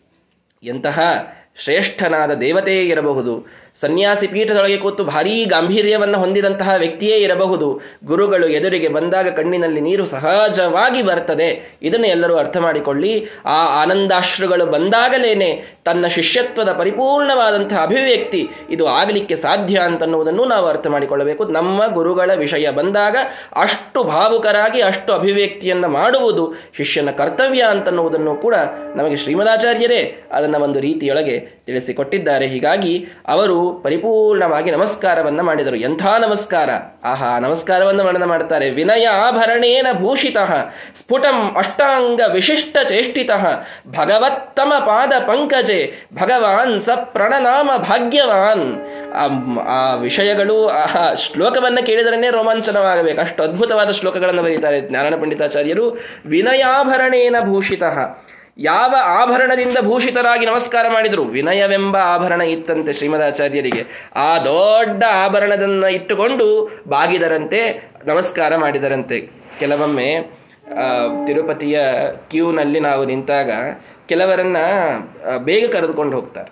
ಎಂತಹ ಶ್ರೇಷ್ಠನಾದ ದೇವತೆಯೇ ಇರಬಹುದು. ಸನ್ಯಾಸಿ ಪೀಠದೊಳಗೆ ಕೂತು ಭಾರೀ ಗಾಂಭೀರ್ಯವನ್ನು ಹೊಂದಿದಂತಹ ವ್ಯಕ್ತಿಯೇ ಇರಬಹುದು. ಗುರುಗಳು ಎದುರಿಗೆ ಬಂದಾಗ ಕಣ್ಣಿನಲ್ಲಿ ನೀರು ಸಹಜವಾಗಿ ಬರ್ತದೆ ಇದನ್ನು ಎಲ್ಲರೂ ಅರ್ಥ ಮಾಡಿಕೊಳ್ಳಿ. ಆ ಆನಂದಾಶ್ರುಗಳು ಬಂದಾಗಲೇನೆ ತನ್ನ ಶಿಷ್ಯತ್ವದ ಪರಿಪೂರ್ಣವಾದಂತಹ ಅಭಿವ್ಯಕ್ತಿ ಇದು ಆಗಲಿಕ್ಕೆ ಸಾಧ್ಯ ಅಂತನ್ನುವುದನ್ನು ನಾವು ಅರ್ಥ ಮಾಡಿಕೊಳ್ಳಬೇಕು. ನಮ್ಮ ಗುರುಗಳ ವಿಷಯ ಬಂದಾಗ ಅಷ್ಟು ಭಾವುಕರಾಗಿ ಅಷ್ಟು ಅಭಿವ್ಯಕ್ತಿಯನ್ನು ಮಾಡುವುದು ಶಿಷ್ಯನ ಕರ್ತವ್ಯ ಅಂತನ್ನುವುದನ್ನು ಕೂಡ ನಮಗೆ ಶ್ರೀಮದಾಚಾರ್ಯರೇ ಅದನ್ನು ಒಂದು ರೀತಿಯೊಳಗೆ ತಿಳಿಸಿಕೊಟ್ಟಿದ್ದಾರೆ. ಹೀಗಾಗಿ ಅವರು ಪರಿಪೂರ್ಣವಾಗಿ ನಮಸ್ಕಾರವನ್ನು ಮಾಡಿದರು. ಎಂಥ ನಮಸ್ಕಾರ? ಆಹಾ, ನಮಸ್ಕಾರವನ್ನು ವರ್ಣನ ಮಾಡ್ತಾರೆ. ವಿನಯ ಆಭರಣೇನ ಭೂಷಿತ, ಸ್ಫುಟಂ ಅಷ್ಟಾಂಗ ವಿಶಿಷ್ಟ ಚೇಷ್ಟಿತ, ಭಗವತ್ತಮ ಪಾದ ಪಂಕಜೆ, ಭಗವಾನ್ ಸ ಪ್ರಣನಾಮ ಭಾಗ್ಯವಾನ್. ಆ ವಿಷಯಗಳು ಆ ಶ್ಲೋಕವನ್ನು ಕೇಳಿದರೇ ರೋಮಾಂಚನವಾಗಬೇಕು. ಅಷ್ಟು ಅದ್ಭುತವಾದ ಶ್ಲೋಕಗಳನ್ನು ಬರೀತಾರೆ ಜ್ಞಾನ ಪಂಡಿತಾಚಾರ್ಯರು ವಿನಯಾಭರಣೇನ ಭೂಷಿತ ಯಾವ ಆಭರಣದಿಂದ ಭೂಷಿತರಾಗಿ ನಮಸ್ಕಾರ ಮಾಡಿದರು ವಿನಯವೆಂಬ ಆಭರಣ ಇತ್ತಂತೆ ಶ್ರೀಮದಾಚಾರ್ಯರಿಗೆ. ಆ ದೊಡ್ಡ ಆಭರಣದನ್ನ ಇಟ್ಟುಕೊಂಡು ಬಾಗಿದರಂತೆ, ನಮಸ್ಕಾರ ಮಾಡಿದರಂತೆ. ಕೆಲವೊಮ್ಮೆ ತಿರುಪತಿಯ ಕ್ಯೂನಲ್ಲಿ ನಾವು ನಿಂತಾಗ ಕೆಲವರನ್ನ ಬೇಗ ಕರೆದುಕೊಂಡು ಹೋಗ್ತಾರೆ.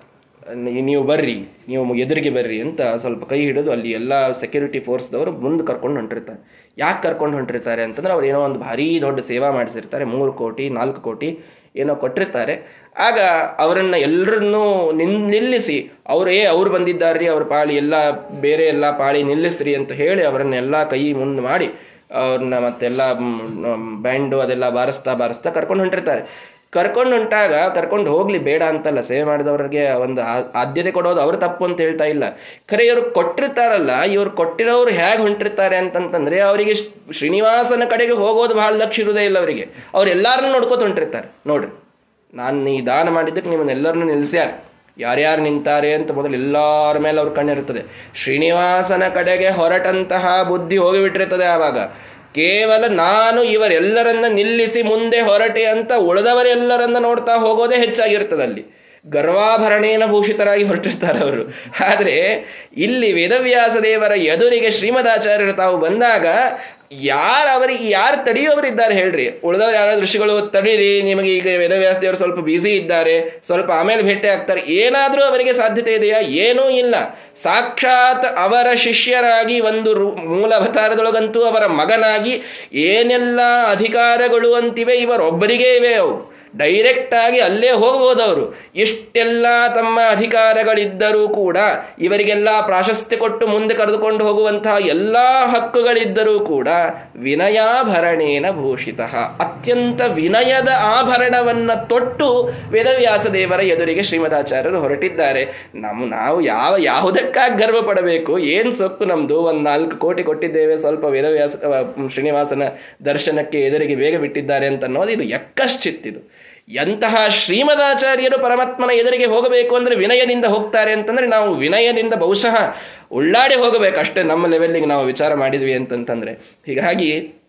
ನೀವು ಬರ್ರಿ, ನೀವು ಎದುರಿಗೆ ಬರ್ರಿ ಅಂತ ಸ್ವಲ್ಪ ಕೈ ಹಿಡಿದು ಅಲ್ಲಿ ಎಲ್ಲ ಸೆಕ್ಯೂರಿಟಿ ಫೋರ್ಸ್ದವರು ಮುಂದೆ ಕರ್ಕೊಂಡು ಹೊಂಟಿರ್ತಾರೆ. ಯಾಕೆ ಕರ್ಕೊಂಡು ಹೊಂಟಿರ್ತಾರೆ ಅಂತಂದ್ರೆ ಅವ್ರು ಏನೋ ಒಂದು ಭಾರಿ ದೊಡ್ಡ ಸೇವಾ ಮಾಡಿಸಿರ್ತಾರೆ. ಮೂರು ಕೋಟಿ, ನಾಲ್ಕು ಕೋಟಿ ಏನೋ ಕೊಟ್ಟಿರ್ತಾರೆ. ಆಗ ಅವರನ್ನ ಎಲ್ಲರನ್ನೂ ನಿನ್, ನಿಲ್ಲಿಸಿ, ಅವರೇ ಅವ್ರು ಬಂದಿದ್ದಾರ್ರಿ, ಅವ್ರ ಪಾಳಿ ಎಲ್ಲ, ಬೇರೆ ಎಲ್ಲ ಪಾಳಿ ನಿಲ್ಲಿಸ್ರಿ ಅಂತ ಹೇಳಿ ಅವರನ್ನೆಲ್ಲ ಕೈ ಮುಂದೆ ಮಾಡಿ, ಅವ್ರನ್ನ ಮತ್ತೆಲ್ಲ ಬ್ಯಾಂಡು ಅದೆಲ್ಲ ಬಾರಿಸ್ತಾ ಬಾರಿಸ್ತಾ ಕರ್ಕೊಂಡು ಹೊಂಟಿರ್ತಾರೆ. ಕರ್ಕೊಂಡು ಉಂಟಾಗ ಕರ್ಕೊಂಡು ಹೋಗ್ಲಿ, ಬೇಡ ಅಂತಲ್ಲ. ಸೇವೆ ಮಾಡಿದವ್ರಿಗೆ ಒಂದು ಆದ್ಯತೆ ಕೊಡೋದು ಅವ್ರ ತಪ್ಪು ಅಂತ ಹೇಳ್ತಾ ಇಲ್ಲ. ಖರೆ, ಇವರು ಕೊಟ್ಟಿರ್ತಾರಲ್ಲ, ಇವ್ರು ಕೊಟ್ಟಿರೋರು ಹೇಗೆ ಹೊಂಟಿರ್ತಾರೆ ಅಂತಂತಂದ್ರೆ ಅವರಿಗೆ ಶ್ರೀನಿವಾಸನ ಕಡೆಗೆ ಹೋಗೋದು ಬಹಳ ಲಕ್ಷ ಇರುವುದೇ ಇಲ್ಲ ಅವರಿಗೆ. ಅವ್ರು ಎಲ್ಲಾರನ್ನು ನೋಡ್ಕೋತ ಹೊಂಟಿರ್ತಾರೆ. ನೋಡ್ರಿ, ನಾನು ಈ ದಾನ ಮಾಡಿದ್ದಕ್ಕೆ ನಿಮ್ಮನ್ನೆಲ್ಲರನ್ನು ನಿಲ್ಲಿಸ್ಯಾರ ಯಾರ್ಯಾರು ನಿಂತಾರೆ ಅಂತ ಮೊದಲು ಎಲ್ಲರ ಮೇಲೆ ಅವ್ರ ಕಣ್ಣಿರುತ್ತದೆ ಶ್ರೀನಿವಾಸನ ಕಡೆಗೆ ಹೊರಟಂತಹ ಬುದ್ಧಿ ಹೋಗಿಬಿಟ್ಟಿರ್ತದೆ ಆವಾಗ. ಕೇವಲ ನಾನು ಇವರೆಲ್ಲರನ್ನ ನಿಲ್ಲಿಸಿ ಮುಂದೆ ಹೊರಟೆ ಅಂತ ಉಳಿದವರೆಲ್ಲರನ್ನ ನೋಡ್ತಾ ಹೋಗೋದೇ ಹೆಚ್ಚಾಗಿರ್ತದೆ ಅಲ್ಲಿ. ಗರ್ವಾಭರಣೇನ ಭೂಷಿತರಾಗಿ ಹೊರಟಿರ್ತಾರೆ ಅವರು. ಆದರೆ ಇಲ್ಲಿ ವೇದವ್ಯಾಸ ದೇವರ ಎದುರಿಗೆ ಶ್ರೀಮದಾಚಾರ್ಯರು ತಾವು ಬಂದಾಗ ಯಾರು ಅವರಿಗೆ, ಯಾರು ತಡೆಯುವವರಿದ್ದಾರೆ ಹೇಳ್ರಿ. ಉಳಿದವರು ಯಾರ ಋಷಿಗಳು ತಡೀರಿ, ನಿಮಗೆ ಈಗ ವೇದವ್ಯಾಸ ದೇವರು ಸ್ವಲ್ಪ ಬ್ಯುಸಿ ಇದ್ದಾರೆ, ಸ್ವಲ್ಪ ಆಮೇಲೆ ಭೇಟಿ ಆಗ್ತಾರೆ. ಏನಾದರೂ ಅವರಿಗೆ ಸಾಧ್ಯತೆ ಇದೆಯಾ? ಏನೂ ಇಲ್ಲ. ಸಾಕ್ಷಾತ್ ಅವರ ಶಿಷ್ಯರಾಗಿ ಒಂದು ಮೂಲ ಅವತಾರದೊಳಗಂತೂ ಅವರ ಮಗನಾಗಿ ಏನೆಲ್ಲ ಅಧಿಕಾರಗಳು ಅಂತಿವೆ, ಇವರೊಬ್ಬರಿಗೇ ಇವೆ ಅವು. ಡೈರೆಕ್ಟ್ ಆಗಿ ಅಲ್ಲೇ ಹೋಗಬಹುದು ಅವರು ಇಷ್ಟೆಲ್ಲ ತಮ್ಮ ಅಧಿಕಾರಗಳಿದ್ದರೂ ಕೂಡ ಇವರಿಗೆಲ್ಲ ಪ್ರಾಶಸ್ತ್ಯ ಕೊಟ್ಟು ಮುಂದೆ ಕರೆದುಕೊಂಡು ಹೋಗುವಂತಹ ಎಲ್ಲ ಹಕ್ಕುಗಳಿದ್ದರೂ ಕೂಡ ವಿನಯಾಭರಣೇನ ಭೂಷಿತ. ಅತ್ಯಂತ ವಿನಯದ ಆಭರಣವನ್ನ ತೊಟ್ಟು ವೇದವ್ಯಾಸ ದೇವರ ಎದುರಿಗೆ ಶ್ರೀಮದಾಚಾರ್ಯರು ಹೊರಟಿದ್ದಾರೆ. ನಮ್ಮ ನಾವು ಯಾವ ಯಾವುದಕ್ಕಾಗಿ ಗರ್ವ ಪಡಬೇಕು ಏನ್ ಸೊಕ್ಕು ನಮ್ದು? ಒಂದ್ ನಾಲ್ಕು ಕೋಟಿ ಕೊಟ್ಟಿದ್ದೇವೆ, ಸ್ವಲ್ಪ ವೇದವ್ಯಾಸ ಶ್ರೀನಿವಾಸನ ದರ್ಶನಕ್ಕೆ ಎದುರಿಗೆ ಬೇಗ ಬಿಟ್ಟಿದ್ದಾರೆ ಅಂತ ಅನ್ನೋದು ಇದು. ಎಕ್ಕಶ್ಚಿತ್ತಿದು ಎಂತಹ ಶ್ರೀಮದಾಚಾರ್ಯರು ಪರಮಾತ್ಮನ ಎದುರಿಗೆ ಹೋಗಬೇಕು ಅಂದ್ರೆ ವಿನಯದಿಂದ ಹೋಗ್ತಾರೆ ಅಂತಂದ್ರೆ ನಾವು ವಿನಯದಿಂದ ಬಹುಶಃ ಉಳ್ಳಾಡಿ ಹೋಗಬೇಕು. ಅಷ್ಟೇ ನಮ್ಮ ಲೆವೆಲ್ಲಿಗೆ ನಾವು ವಿಚಾರ ಮಾಡಿದ್ವಿ ಅಂತಂತಂದ್ರೆ. ಹೀಗಾಗಿ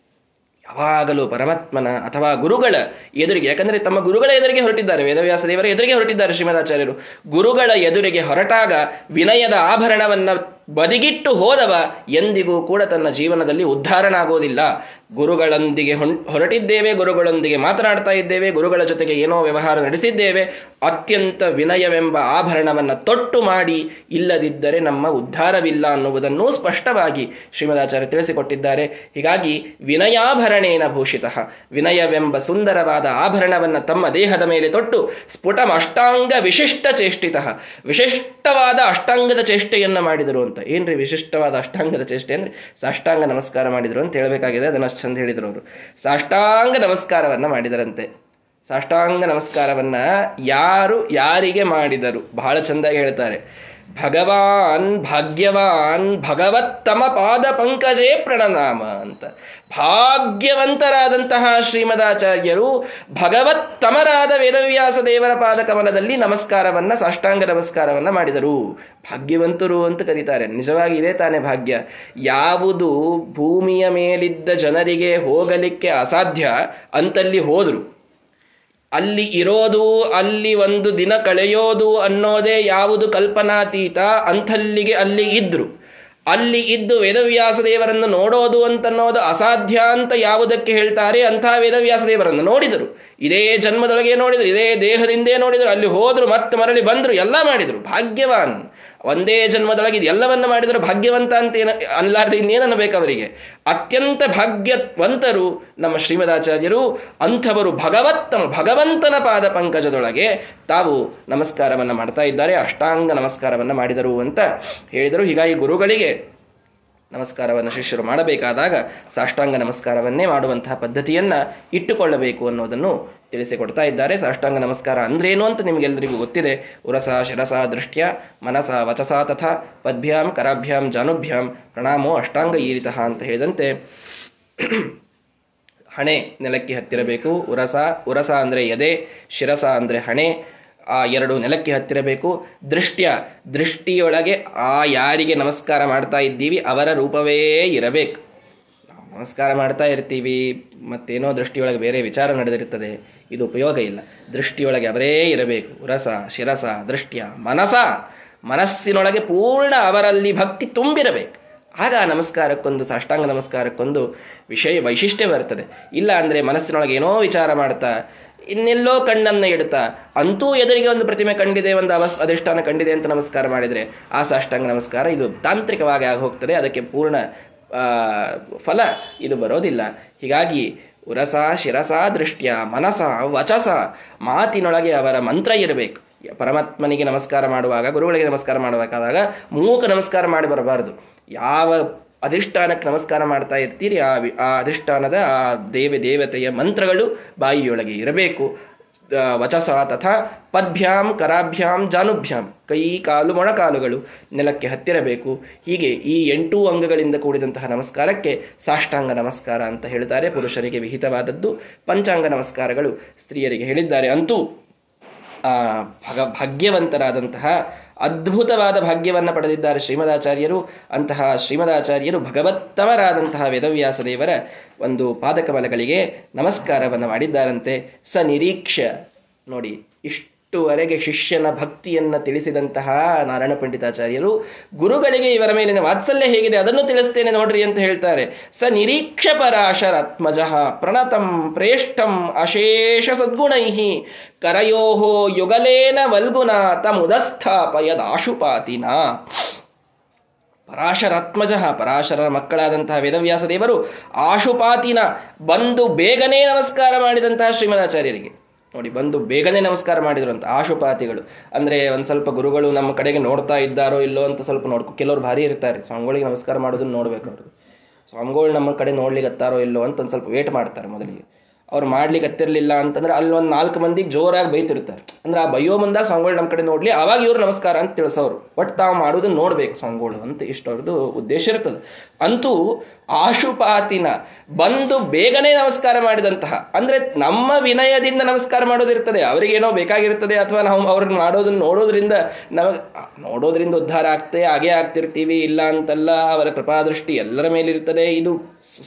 ಯಾವಾಗಲೂ ಪರಮಾತ್ಮನ ಅಥವಾ ಗುರುಗಳ ಎದುರಿಗೆ, ಯಾಕಂದ್ರೆ ತಮ್ಮ ಗುರುಗಳ ಎದುರಿಗೆ ಹೊರಟಿದ್ದಾರೆ, ವೇದವ್ಯಾಸ ದೇವರ ಎದುರಿಗೆ ಹೊರಟಿದ್ದಾರೆ ಶ್ರೀಮದಾಚಾರ್ಯರು. ಗುರುಗಳ ಎದುರಿಗೆ ಹೊರಟಾಗ ವಿನಯದ ಆಭರಣವನ್ನ ಬದಿಗಿಟ್ಟು ಹೋದವ ಎಂದಿಗೂ ಕೂಡ ತನ್ನ ಜೀವನದಲ್ಲಿ ಉದ್ಧಾರನಾಗೋದಿಲ್ಲ. ಗುರುಗಳೊಂದಿಗೆ ಹೊರಟಿದ್ದೇವೆ, ಗುರುಗಳೊಂದಿಗೆ ಮಾತನಾಡ್ತಾ ಇದ್ದೇವೆ, ಗುರುಗಳ ಜೊತೆಗೆ ಏನೋ ವ್ಯವಹಾರ ನಡೆಸಿದ್ದೇವೆ, ಅತ್ಯಂತ ವಿನಯವೆಂಬ ಆಭರಣವನ್ನು ತೊಟ್ಟು ಮಾಡಿ ಇಲ್ಲದಿದ್ದರೆ ನಮ್ಮ ಉದ್ಧಾರವಿಲ್ಲ ಅನ್ನುವುದನ್ನು ಸ್ಪಷ್ಟವಾಗಿ ಶ್ರೀಮದಾಚಾರ್ಯ ತಿಳಿಸಿಕೊಟ್ಟಿದ್ದಾರೆ. ಹೀಗಾಗಿ ವಿನಯಾಭರಣೇನ ಭೂಷಿತ. ವಿನಯವೆಂಬ ಸುಂದರವಾದ ಆಭರಣವನ್ನ ತಮ್ಮ ದೇಹದ ಮೇಲೆ ತೊಟ್ಟು ಸ್ಫುಟಂ ಅಷ್ಟಾಂಗ ವಿಶಿಷ್ಟ ಚೇಷ್ಟಿತ ವಿಶಿಷ್ಟವಾದ ಅಷ್ಟಾಂಗದ ಚೇಷ್ಟೆಯನ್ನು ಮಾಡಿದರು ಅಂತ. ಏನ್ರಿ ವಿಶಿಷ್ಟವಾದ ಅಷ್ಟಾಂಗದ ಚೇಷ್ಟೆ ಅಂದ್ರೆ ಸಾಷ್ಟಾಂಗ ನಮಸ್ಕಾರ ಮಾಡಿದ್ರು ಅಂತ ಹೇಳಬೇಕಾಗಿದೆ, ಅದನ್ನ ಅಷ್ಟು ಚಂದ ಹೇಳಿದ್ರು ಅವರು. ಸಾಷ್ಟಾಂಗ ನಮಸ್ಕಾರವನ್ನ ಮಾಡಿದರಂತೆ. ಸಾಷ್ಟಾಂಗ ನಮಸ್ಕಾರವನ್ನ ಯಾರು ಯಾರಿಗೆ ಮಾಡಿದರು? ಬಹಳ ಚಂದಾಗಿ ಹೇಳ್ತಾರೆ. ಭಗವಾನ್ ಭಾಗ್ಯವಾನ್ ಭಗವತ್ತಮ ಪಾದ ಪಂಕಜೇ ಪ್ರಣನಾಮ ಅಂತ. ಭಾಗ್ಯವಂತರಾದಂತಹ ಶ್ರೀಮದಾಚಾರ್ಯರು ಭಗವತ್ತಮರಾದ ವೇದವ್ಯಾಸ ದೇವರ ಪಾದ ಕಮಲದಲ್ಲಿ ನಮಸ್ಕಾರವನ್ನ, ಸಾಷ್ಟಾಂಗ ನಮಸ್ಕಾರವನ್ನ ಮಾಡಿದರು. ಭಾಗ್ಯವಂತರು ಅಂತ ಕರೀತಾರೆ. ನಿಜವಾಗಿ ಇದೇ ತಾನೇ ಭಾಗ್ಯ. ಯಾವುದು ಭೂಮಿಯ ಮೇಲಿದ್ದ ಜನರಿಗೆ ಹೋಗಲಿಕ್ಕೆ ಅಸಾಧ್ಯ ಅಂತಲ್ಲಿ ಹೋದ್ರು. ಅಲ್ಲಿ ಇರೋದು, ಅಲ್ಲಿ ಒಂದು ದಿನ ಕಳೆಯೋದು ಅನ್ನೋದೇ ಯಾವುದು ಕಲ್ಪನಾತೀತ? ಅಂಥಲ್ಲಿಗೆ ಅಲ್ಲಿ ಇದ್ರು. ಅಲ್ಲಿ ಇದ್ದು ವೇದವ್ಯಾಸ ದೇವರನ್ನು ನೋಡೋದು ಅಂತನ್ನೋದು ಅಸಾಧ್ಯ ಅಂತ ಯಾವುದಕ್ಕೆ ಹೇಳ್ತಾರೆ? ಅಂಥ ವೇದವ್ಯಾಸ ದೇವರನ್ನು ನೋಡಿದರು. ಇದೇ ಜನ್ಮದೊಳಗೆ ನೋಡಿದರು, ಇದೇ ದೇಹದಿಂದೇ ನೋಡಿದರು. ಅಲ್ಲಿ ಹೋದರು, ಮತ್ತೆ ಮರಳಿ ಬಂದರು, ಎಲ್ಲ ಮಾಡಿದರು. ಭಾಗ್ಯವಾನ್. ಒಂದೇ ಜನ್ಮದೊಳಗೆ ಎಲ್ಲವನ್ನ ಮಾಡಿದರೆ ಭಾಗ್ಯವಂತ ಅಂತ ಏನ ಅಲ್ಲಾರ್ದೆ ಇನ್ನೇನನ್ನಬೇಕು ಅವರಿಗೆ? ಅತ್ಯಂತ ಭಾಗ್ಯವಂತರು ನಮ್ಮ ಶ್ರೀಮದಾಚಾರ್ಯರು, ಅಂಥವರು ಭಗವತ್ತಮ ಭಗವಂತನ ಪಾದ ಪಂಕಜದೊಳಗೆ ತಾವು ನಮಸ್ಕಾರವನ್ನು ಮಾಡ್ತಾ ಇದ್ದಾರೆ, ಅಷ್ಟಾಂಗ ನಮಸ್ಕಾರವನ್ನು ಮಾಡಿದರು ಅಂತ ಹೇಳಿದರು. ಹೀಗಾಗಿ ಗುರುಗಳಿಗೆ ನಮಸ್ಕಾರವನ್ನು ಶಿಷ್ಯರು ಮಾಡಬೇಕಾದಾಗ ಸಾಷ್ಟಾಂಗ ನಮಸ್ಕಾರವನ್ನೇ ಮಾಡುವಂತಹ ಪದ್ಧತಿಯನ್ನು ಇಟ್ಟುಕೊಳ್ಳಬೇಕು ಅನ್ನೋದನ್ನು ತಿಳಿಸಿಕೊಡ್ತಾ ಇದ್ದಾರೆ. ಸಾಷ್ಟಾಂಗ ನಮಸ್ಕಾರ ಅಂದ್ರೇನು ಅಂತ ನಿಮಗೆಲ್ಲರಿಗೂ ಗೊತ್ತಿದೆ. ಉರಸ, ಶಿರಸ, ದೃಷ್ಟ್ಯ, ಮನಸ, ವಚಸ ತಥಾ ಪದ್ಭ್ಯಾಂ, ಕರಾಭ್ಯಾಂ, ಜಾನುಭ್ಯಾಂ, ಪ್ರಣಾಮೋ, ಅಷ್ಟಾಂಗ ಈರಿತಃ ಅಂತ ಹೇಳಿದಂತೆ ಹಣೆ ನೆಲಕ್ಕೆ ಹತ್ತಿರಬೇಕು. ಉರಸ ಉರಸ ಅಂದರೆ ಎದೆ, ಶಿರಸ ಅಂದರೆ ಹಣೆ, ಆ ಎರಡು ನೆಲಕ್ಕೆ ಹತ್ತಿರಬೇಕು. ದೃಷ್ಟ್ಯ, ದೃಷ್ಟಿಯೊಳಗೆ ಆ ಯಾರಿಗೆ ನಮಸ್ಕಾರ ಮಾಡ್ತಾ ಇದ್ದೀವಿ ಅವರ ರೂಪವೇ ಇರಬೇಕು. ನಮಸ್ಕಾರ ಮಾಡ್ತಾ ಇರ್ತೀವಿ, ಮತ್ತೇನೋ ದೃಷ್ಟಿಯೊಳಗೆ ಬೇರೆ ವಿಚಾರ ನಡೆದಿರ್ತದೆ, ಇದು ಉಪಯೋಗ ಇಲ್ಲ. ದೃಷ್ಟಿಯೊಳಗೆ ಅವರೇ ಇರಬೇಕು. ರಸ, ಶಿರಸ, ದೃಷ್ಟ್ಯ, ಮನಸ, ಮನಸ್ಸಿನೊಳಗೆ ಪೂರ್ಣ ಅವರಲ್ಲಿ ಭಕ್ತಿ ತುಂಬಿರಬೇಕು. ಆಗ ನಮಸ್ಕಾರಕ್ಕೊಂದು, ಸಾಷ್ಟಾಂಗ ನಮಸ್ಕಾರಕ್ಕೊಂದು ವಿಷಯ, ವೈಶಿಷ್ಟ್ಯ ಬರ್ತದೆ. ಇಲ್ಲ ಅಂದರೆ ಮನಸ್ಸಿನೊಳಗೆ ಏನೋ ವಿಚಾರ ಮಾಡ್ತಾ, ಇನ್ನೆಲ್ಲೋ ಕಣ್ಣನ್ನು ಇಡ್ತಾ, ಅಂತೂ ಎದುರಿಗೆ ಒಂದು ಪ್ರತಿಮೆ ಕಂಡಿದೆ, ಒಂದು ಅವಸ್, ಅಧಿಷ್ಠಾನ ಕಂಡಿದೆ ಅಂತ ನಮಸ್ಕಾರ ಮಾಡಿದರೆ, ಆ ಸಾಷ್ಟಾಂಗ ನಮಸ್ಕಾರ ಇದು ತಾಂತ್ರಿಕವಾಗಿ ಆಗಿ ಅದಕ್ಕೆ ಪೂರ್ಣ ಫಲ ಇದು ಬರೋದಿಲ್ಲ. ಹೀಗಾಗಿ ಉರಸ, ಶಿರಸ, ದೃಷ್ಟ್ಯ, ಮನಸ, ವಚಸ ಮಾತಿನೊಳಗೆ ಅವರ ಮಂತ್ರ ಇರಬೇಕು. ಪರಮಾತ್ಮನಿಗೆ ನಮಸ್ಕಾರ ಮಾಡುವಾಗ, ಗುರುಗಳಿಗೆ ನಮಸ್ಕಾರ ಮಾಡಬೇಕಾದಾಗ ಮೂಕ ನಮಸ್ಕಾರ ಮಾಡಿ ಬರಬಾರದು. ಯಾವ ಅಧಿಷ್ಠಾನಕ್ಕೆ ನಮಸ್ಕಾರ ಮಾಡ್ತಾ ಇರ್ತೀರಿ, ಆ ಆ ಅಧಿಷ್ಠಾನದ, ಆ ದೇವಿ, ದೇವತೆಯ ಮಂತ್ರಗಳು ಬಾಯಿಯೊಳಗೆ ಇರಬೇಕು. ವಚಸ ತಥಾ ಪದ್ಭ್ಯಾಂ ಕರಾಭ್ಯಾಂ ಜಾನುಭ್ಯಾಂ. ಕೈ, ಕಾಲು, ಮೊಣಕಾಲುಗಳು ನೆಲಕ್ಕೆ ಹತ್ತಿರಬೇಕು. ಹೀಗೆ ಈ ಎಂಟು ಅಂಗಗಳಿಂದ ಕೂಡಿದಂತಹ ನಮಸ್ಕಾರಕ್ಕೆ ಸಾಷ್ಟಾಂಗ ನಮಸ್ಕಾರ ಅಂತ ಹೇಳ್ತಾರೆ. ಪುರುಷರಿಗೆ ವಿಹಿತವಾದದ್ದು ಪಂಚಾಂಗ ನಮಸ್ಕಾರಗಳು ಸ್ತ್ರೀಯರಿಗೆ ಹೇಳಿದ್ದಾರೆ. ಅಂತೂ ಭಾಗ್ಯವಂತರಾದಂತಹ ಅದ್ಭುತವಾದ ಭಾಗ್ಯವನ್ನು ಪಡೆದಿದ್ದಾರೆ ಶ್ರೀಮದಾಚಾರ್ಯರು. ಅಂತಹ ಶ್ರೀಮದಾಚಾರ್ಯರು ಭಗವತ್ತಮರಾದಂತಹ ವೇದವ್ಯಾಸ ದೇವರ ಒಂದು ಪಾದಕಮಲಗಳಿಗೆ ನಮಸ್ಕಾರವನ್ನು ಮಾಡಿದ್ದಾರಂತೆ. ಸ ನಿರೀಕ್ಷ ನೋಡಿ ಇಷ್ಟುವರೆಗೆ ಶಿಷ್ಯನ ಭಕ್ತಿಯನ್ನು ತಿಳಿಸಿದಂತಹ ನಾರಾಯಣ ಪಂಡಿತಾಚಾರ್ಯರು, ಗುರುಗಳಿಗೆ ಇವರ ಮೇಲಿನ ವಾತ್ಸಲ್ಯ ಹೇಗಿದೆ ಅದನ್ನು ತಿಳಿಸ್ತೇನೆ ನೋಡ್ರಿ ಅಂತ ಹೇಳ್ತಾರೆ. ಸ ನಿರೀಕ್ಷ ಪರಾಶರಾತ್ಮಜ ಪ್ರಣತಂ ಪ್ರೇಷ್ಠಂ ಅಶೇಷ ಸದ್ಗುಣೈ ಕರಯೋಹೋ ಯುಗಲೇನ ವಲ್ಗುನ ತಮುದಸ್ಥಾಪಯದಾಶುಪಾತಿನ. ಪರಾಶರಾತ್ಮಜ ಪರಾಶರ ಮಕ್ಕಳಾದಂತಹ ವೇದವ್ಯಾಸ ದೇವರು ಆಶುಪಾತಿನ ಬಂದು ಬೇಗನೆ ನಮಸ್ಕಾರ ಮಾಡಿದಂತಹ ಶ್ರೀಮದಾಚಾರ್ಯರಿಗೆ ನೋಡಿ, ಬಂದು ಬೇಗನೆ ನಮಸ್ಕಾರ ಮಾಡಿದ್ರು ಅಂತ ಆಶುಪಾತಿಗಳು ಅಂದ್ರೆ ಒಂದ್ ಸ್ವಲ್ಪ ಗುರುಗಳು ನಮ್ಮ ಕಡೆಗೆ ನೋಡ್ತಾ ಇದ್ದಾರೋ ಇಲ್ಲೋ ಅಂತ ಸ್ವಲ್ಪ ನೋಡ್ಕೊ, ಕೆಲವರು ಭಾರಿ ಇರ್ತಾರೆ. ಸ್ವಾಮಿಗಳಿಗೆ ನಮಸ್ಕಾರ ಮಾಡೋದನ್ನ ನೋಡ್ಬೇಕು ಅವ್ರು. ಸ್ವಾಮಿಗಳು ನಮ್ಮ ಕಡೆ ನೋಡ್ಲಿಕ್ಕೆ ಇಲ್ಲೋ ಅಂತ ಒಂದು ಸ್ವಲ್ಪ ವೇಟ್ ಮಾಡ್ತಾರೆ ಮೊದಲಿಗೆ. ಅವ್ರು ಮಾಡ್ಲಿಕ್ಕೆ ಹತ್ತಿರಲಿಲ್ಲ ಅಂತಂದ್ರೆ ಅಲ್ಲಿ ಒಂದು ನಾಲ್ಕು ಮಂದಿಗೆ ಜೋರಾಗಿ ಬೈತಿರ್ತಾರೆ. ಅಂದ್ರೆ ಆ ಬೈಯೋ ಬಂದಾಗ ಸ್ವಾಮಿಗಳು ನಮ್ಮ ಕಡೆ ನೋಡ್ಲಿ, ಅವಾಗ ಇವ್ರು ನಮಸ್ಕಾರ ಅಂತ ತಿಳಿಸೋರು. ಬಟ್ ತಾವು ಮಾಡೋದನ್ನ ನೋಡ್ಬೇಕು ಸ್ವಾಮಿಗಳು ಅಂತ ಇಷ್ಟವ್ರದ್ದು ಉದ್ದೇಶ ಇರ್ತದೆ. ಅಂತೂ ಆಶುಪಾತಿನ ಬಂದು ಬೇಗನೆ ನಮಸ್ಕಾರ ಮಾಡಿದಂತಹ, ಅಂದ್ರೆ ನಮ್ಮ ವಿನಯದಿಂದ ನಮಸ್ಕಾರ ಮಾಡೋದಿರ್ತದೆ, ಅವರಿಗೇನೋ ಬೇಕಾಗಿರ್ತದೆ ಅಥವಾ ನಾವು ಅವ್ರನ್ನ ಮಾಡೋದನ್ನ ನೋಡೋದ್ರಿಂದ ನಮಗೆ ನೋಡೋದ್ರಿಂದ ಉದ್ಧಾರ ಆಗ್ತದೆ ಹಾಗೆ ಆಗ್ತಿರ್ತೀವಿ, ಇಲ್ಲ ಅಂತಲ್ಲ, ಅವರ ಕೃಪಾದೃಷ್ಟಿ ಎಲ್ಲರ ಮೇಲಿರ್ತದೆ, ಇದು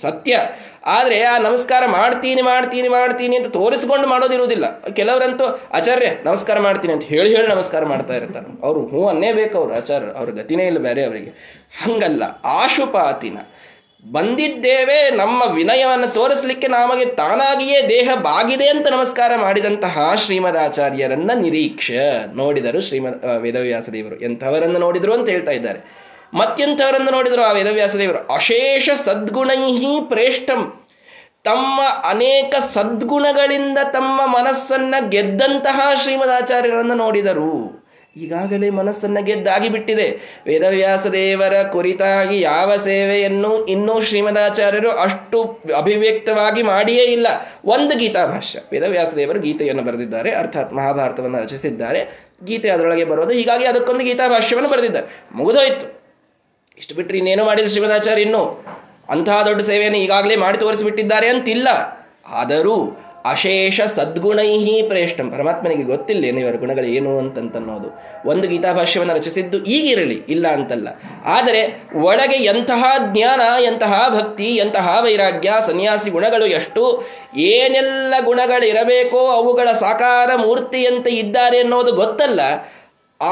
ಸತ್ಯ. ಆದ್ರೆ ಆ ನಮಸ್ಕಾರ ಮಾಡ್ತೀನಿ ಮಾಡ್ತೀನಿ ಮಾಡ್ತೀನಿ ಅಂತ ತೋರಿಸ್ಕೊಂಡು ಮಾಡೋದಿರುವುದಿಲ್ಲ. ಕೆಲವರಂತೂ, ಆಚಾರ್ಯ, ನಮಸ್ಕಾರ ಮಾಡ್ತೀನಿ ಅಂತ ಹೇಳಿ ಹೇಳಿ ನಮಸ್ಕಾರ ಮಾಡ್ತಾ ಇರ್ತಾರೆ. ಅವರು ಹ್ಞೂ ಅನ್ನೇ ಬೇಕು ಅವರು, ಆಚಾರ್ಯ, ಅವ್ರ ಗತಿನೇ ಇಲ್ಲ ಬೇರೆ ಅವರಿಗೆ. ಹಂಗಲ್ಲ, ಆಶುಪಾತಿನ. ಬಂದಿದ್ದೇವೆ, ನಮ್ಮ ವಿನಯವನ್ನು ತೋರಿಸಲಿಕ್ಕೆ ನಮಗೆ ತಾನಾಗಿಯೇ ದೇಹ ಬಾಗಿದೆ ಅಂತ ನಮಸ್ಕಾರ ಮಾಡಿದಂತಹ ಶ್ರೀಮದಾಚಾರ್ಯರನ್ನ ನಿರೀಕ್ಷೆ, ನೋಡಿದರು ಶ್ರೀಮದ್ ವೇದವ್ಯಾಸ ದೇವರು ಎಂಥವರನ್ನು ನೋಡಿದರು ಅಂತ ಹೇಳ್ತಾ ಇದ್ದಾರೆ. ಮತ್ತೆಂಥವರನ್ನು ನೋಡಿದರು ಆ ವೇದವ್ಯಾಸ ದೇವರು. ಅಶೇಷ ಸದ್ಗುಣೈಹಿ ಪ್ರೇಷ್ಠಂ. ತಮ್ಮ ಅನೇಕ ಸದ್ಗುಣಗಳಿಂದ ತಮ್ಮ ಮನಸ್ಸನ್ನ ಗೆದ್ದಂತಹ ಶ್ರೀಮದಾಚಾರ್ಯರನ್ನು ನೋಡಿದರು. ಈಗಾಗಲೇ ಮನಸ್ಸನ್ನ ಗೆದ್ದಾಗಿ ಬಿಟ್ಟಿದೆ ವೇದವ್ಯಾಸ ದೇವರ ಕುರಿತಾಗಿ ಯಾವ ಸೇವೆಯನ್ನು ಇನ್ನೂ ಶ್ರೀಮದಾಚಾರ್ಯರು ಅಷ್ಟು ಅಭಿವ್ಯಕ್ತವಾಗಿ ಮಾಡಿಯೇ ಇಲ್ಲ. ಒಂದು ಗೀತಾ ವೇದವ್ಯಾಸ ದೇವರು ಗೀತೆಯನ್ನು ಬರೆದಿದ್ದಾರೆ. ಅರ್ಥಾತ್ ಮಹಾಭಾರತವನ್ನು ರಚಿಸಿದ್ದಾರೆ. ಗೀತೆ ಅದರೊಳಗೆ ಬರೋದು ಹೀಗಾಗಿ ಅದಕ್ಕೊಂದು ಗೀತಾ ಭಾಷ್ಯವನ್ನು ಬರೆದಿದ್ದಾರೆ. ಮುಗಿದೋಯ್ತು. ಇಷ್ಟು ಬಿಟ್ಟರೆ ಇನ್ನೇನು ಮಾಡಿದ್ರು ಶ್ರೀಮದಾಚಾರ್ಯ ಇನ್ನು ಅಂತಹ ದೊಡ್ಡ ಸೇವೆಯನ್ನು ಈಗಾಗಲೇ ಮಾಡಿ ತೋರಿಸಿಬಿಟ್ಟಿದ್ದಾರೆ ಅಂತಿಲ್ಲ. ಆದರೂ ಅಶೇಷ ಸದ್ಗುಣೈಹಿ ಪ್ರೇಷ್ಠಂ. ಪರಮಾತ್ಮನಿಗೆ ಗೊತ್ತಿಲ್ಲ ಏನು ಇವರ ಗುಣಗಳು ಏನು ಅಂತಂತನ್ನೋದು. ಒಂದು ಗೀತಾಭಾಷ್ಯವನ್ನು ರಚಿಸಿದ್ದು ಈಗಿರಲಿ, ಇಲ್ಲ ಅಂತಲ್ಲ. ಆದರೆ ಒಳಗೆ ಎಂತಹ ಜ್ಞಾನ, ಎಂತಹ ಭಕ್ತಿ, ಎಂತಹ ವೈರಾಗ್ಯ, ಸನ್ಯಾಸಿ ಗುಣಗಳು ಎಷ್ಟು, ಏನೆಲ್ಲ ಗುಣಗಳಿರಬೇಕೋ ಅವುಗಳ ಸಾಕಾರ ಮೂರ್ತಿಯಂತೆ ಇದ್ದಾರೆ ಅನ್ನೋದು ಗೊತ್ತಲ್ಲ.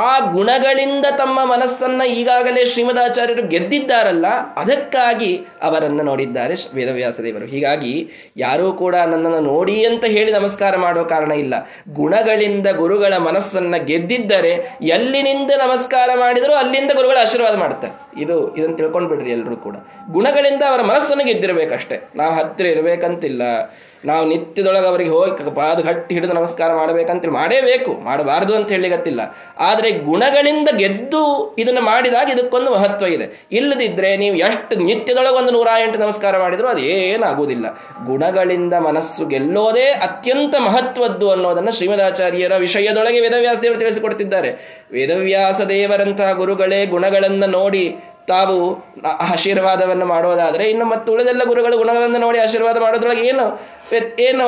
ಆ ಗುಣಗಳಿಂದ ತಮ್ಮ ಮನಸ್ಸನ್ನ ಈಗಾಗಲೇ ಶ್ರೀಮದಾಚಾರ್ಯರು ಗೆದ್ದಿದ್ದಾರಲ್ಲ, ಅದಕ್ಕಾಗಿ ಅವರನ್ನು ನೋಡಿದ್ದಾರೆ ವೇದವ್ಯಾಸ ದೇವರು ಹೀಗಾಗಿ ಯಾರೂ ಕೂಡ ನನ್ನನ್ನು ನೋಡಿ ಅಂತ ಹೇಳಿ ನಮಸ್ಕಾರ ಮಾಡೋ ಕಾರಣ ಇಲ್ಲ. ಗುಣಗಳಿಂದ ಗುರುಗಳ ಮನಸ್ಸನ್ನ ಗೆದ್ದಿದ್ದರೆ ಎಲ್ಲಿನಿಂದ ನಮಸ್ಕಾರ ಮಾಡಿದರೂ ಅಲ್ಲಿಂದ ಗುರುಗಳ ಆಶೀರ್ವಾದ ಮಾಡ್ತಾರೆ ಇದು, ಇದನ್ನು ತಿಳ್ಕೊಂಡ್ಬಿಡ್ರಿ ಎಲ್ಲರೂ ಕೂಡ. ಗುಣಗಳಿಂದ ಅವರ ಮನಸ್ಸನ್ನು ಗೆದ್ದಿರಬೇಕಷ್ಟೇ. ನಾವು ಹತ್ತಿರ ಇರಬೇಕಂತಿಲ್ಲ. ನಾವು ನಿತ್ಯದೊಳಗೆ ಅವರಿಗೆ ಹೋಗಿ ಪಾದ ಗಟ್ಟಿ ಹಿಡಿದು ನಮಸ್ಕಾರ ಮಾಡಬೇಕಂತೇಳಿ ಮಾಡೇಬೇಕು, ಮಾಡಬಾರದು ಅಂತ ಹೇಳಿಗತ್ತಿಲ್ಲ ಆದರೆ ಗುಣಗಳಿಂದ ಗೆದ್ದು ಇದನ್ನು ಮಾಡಿದಾಗ ಇದಕ್ಕೊಂದು ಮಹತ್ವ ಇದೆ. ಇಲ್ಲದಿದ್ದರೆ ನೀವು ಎಷ್ಟು ನಿತ್ಯದೊಳಗೆ ಒಂದು ನೂರ ಎಂಟು ನಮಸ್ಕಾರ ಮಾಡಿದರೂ ಅದೇನಾಗುವುದಿಲ್ಲ ಗುಣಗಳಿಂದ ಮನಸ್ಸು ಗೆಲ್ಲೋದೇ ಅತ್ಯಂತ ಮಹತ್ವದ್ದು ಅನ್ನೋದನ್ನು ಶ್ರೀಮದಾಚಾರ್ಯರ ವಿಷಯದೊಳಗೆ ವೇದವ್ಯಾಸ ದೇವರು ತಿಳಿಸಿಕೊಡ್ತಿದ್ದಾರೆ. ವೇದವ್ಯಾಸ ದೇವರಂತಹ ಗುರುಗಳೇ ಗುಣಗಳನ್ನು ನೋಡಿ ತಾವು ಆಶೀರ್ವಾದವನ್ನು ಮಾಡೋದಾದರೆ ಇನ್ನು ಮತ್ತು ಉಳಿದೆಲ್ಲ ಗುರುಗಳು ಗುಣಗಳನ್ನು ನೋಡಿ ಆಶೀರ್ವಾದ ಮಾಡೋದ್ರೊಳಗೆ ಏನು ಏನು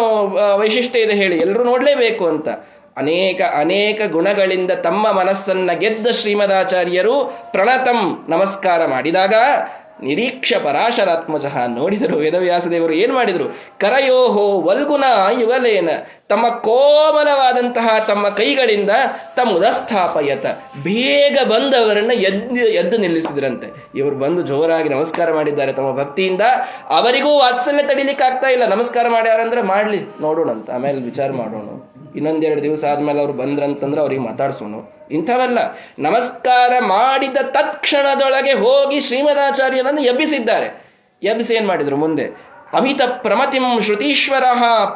ವೈಶಿಷ್ಟ್ಯ ಇದೆ ಹೇಳಿ. ಎಲ್ಲರೂ ನೋಡಲೇಬೇಕು ಅಂತ. ಅನೇಕ ಅನೇಕ ಗುಣಗಳಿಂದ ತಮ್ಮ ಮನಸ್ಸನ್ನ ಗೆದ್ದ ಶ್ರೀಮದಾಚಾರ್ಯರು ಪ್ರಣತಂ ನಮಸ್ಕಾರ ಮಾಡಿದಾಗ ನಿರೀಕ್ಷ ಪರಾಶರಾತ್ಮಜಃ ನೋಡಿದರು ವೇದವ್ಯಾಸ ದೇವರು ಏನು ಮಾಡಿದರು? ಕರಯೋಹೋ ವಲ್ಗುಣ ಯುಗಲೇನ ತಮ್ಮ ಕೋಮಲವಾದಂತಹ ತಮ್ಮ ಕೈಗಳಿಂದ ತಮ್ಮ ಉದಸ್ಥಾಪಯತ. ಬೇಗ ಬಂದವರನ್ನ ಎದ್ದು ಎದ್ದು ನಿಲ್ಲಿಸಿದ್ರಂತೆ. ಇವರು ಬಂದು ಜೋರಾಗಿ ನಮಸ್ಕಾರ ಮಾಡಿದ್ದಾರೆ ತಮ್ಮ ಭಕ್ತಿಯಿಂದ. ಅವರಿಗೂ ವಾತ್ಸಲ್ಯ ತಡಿಲಿಕ್ಕೆ ಆಗ್ತಾ ಇಲ್ಲ. ನಮಸ್ಕಾರ ಮಾಡ್ಯಾರಂದ್ರೆ ಮಾಡ್ಲಿ ನೋಡೋಣ ಅಂತ ಆಮೇಲೆ ವಿಚಾರ ಮಾಡೋಣ. ಇನ್ನೊಂದೆರಡು ದಿವಸ ಆದ್ಮೇಲೆ ಅವ್ರು ಬಂದ್ರಂತಂದ್ರೆ ಅವ್ರಿಗೆ ಮಾತಾಡ್ಸೋಣ. ಇಂಥವೆಲ್ಲ ನಮಸ್ಕಾರ ಮಾಡಿದ ತತ್ಕ್ಷಣದೊಳಗೆ ಹೋಗಿ ಶ್ರೀಮದಾಚಾರ್ಯನನ್ನು ಎಬ್ಬಿಸಿದ್ದಾರೆ. ಎಬ್ಬಿಸಿ ಏನ್ ಮಾಡಿದ್ರು? ಮುಂದೆ ಅಮಿತ ಪ್ರಮತಿಂ ಶ್ರುತೀಶ್ವರ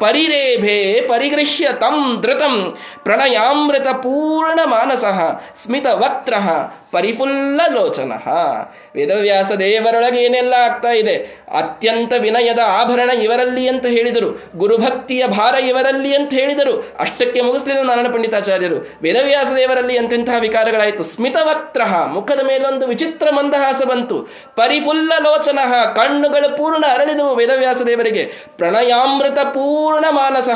ಪರಿರೇಭೆ ಪರಿಗೃಹ್ಯ ತಂ ಧೃತಂ ಪ್ರಣಯಾಮೃತ ಪೂರ್ಣ ಮಾನಸ ಸ್ಮಿತ ವಕ್ತ್ರ ಪರಿಫುಲ್ಲ ಲೋಚನ ವೇದವ್ಯಾಸ ದೇವರೊಳಗೆ ಏನೆಲ್ಲ ಆಗ್ತಾ ಇದೆ? ಅತ್ಯಂತ ವಿನಯದ ಆಭರಣ ಇವರಲ್ಲಿ ಅಂತ ಹೇಳಿದರು. ಗುರುಭಕ್ತಿಯ ಭಾರ ಇವರಲ್ಲಿ ಅಂತ ಹೇಳಿದರು. ಅಷ್ಟಕ್ಕೆ ಮುಗಿಸ್ಲಿಲ್ಲ ನಾರಾಯಣ ಪಂಡಿತಾಚಾರ್ಯರು. ವೇದವ್ಯಾಸ ದೇವರಲ್ಲಿ ಎಂತೆಂತಹ ವಿಕಾರಗಳಾಯಿತು. ಸ್ಮಿತವಕ್ತ್ರ ಮುಖದ ಮೇಲೊಂದು ವಿಚಿತ್ರ ಮಂದಹಾಸ ಬಂತು. ಪರಿಫುಲ್ಲ ಲೋಚನ ಕಣ್ಣುಗಳು ಪೂರ್ಣ ಅರಳಿದವು ವೇದವ್ಯಾಸ ದೇವರಿಗೆ. ಪ್ರಣಯಾಮೃತ ಪೂರ್ಣ ಮಾನಸ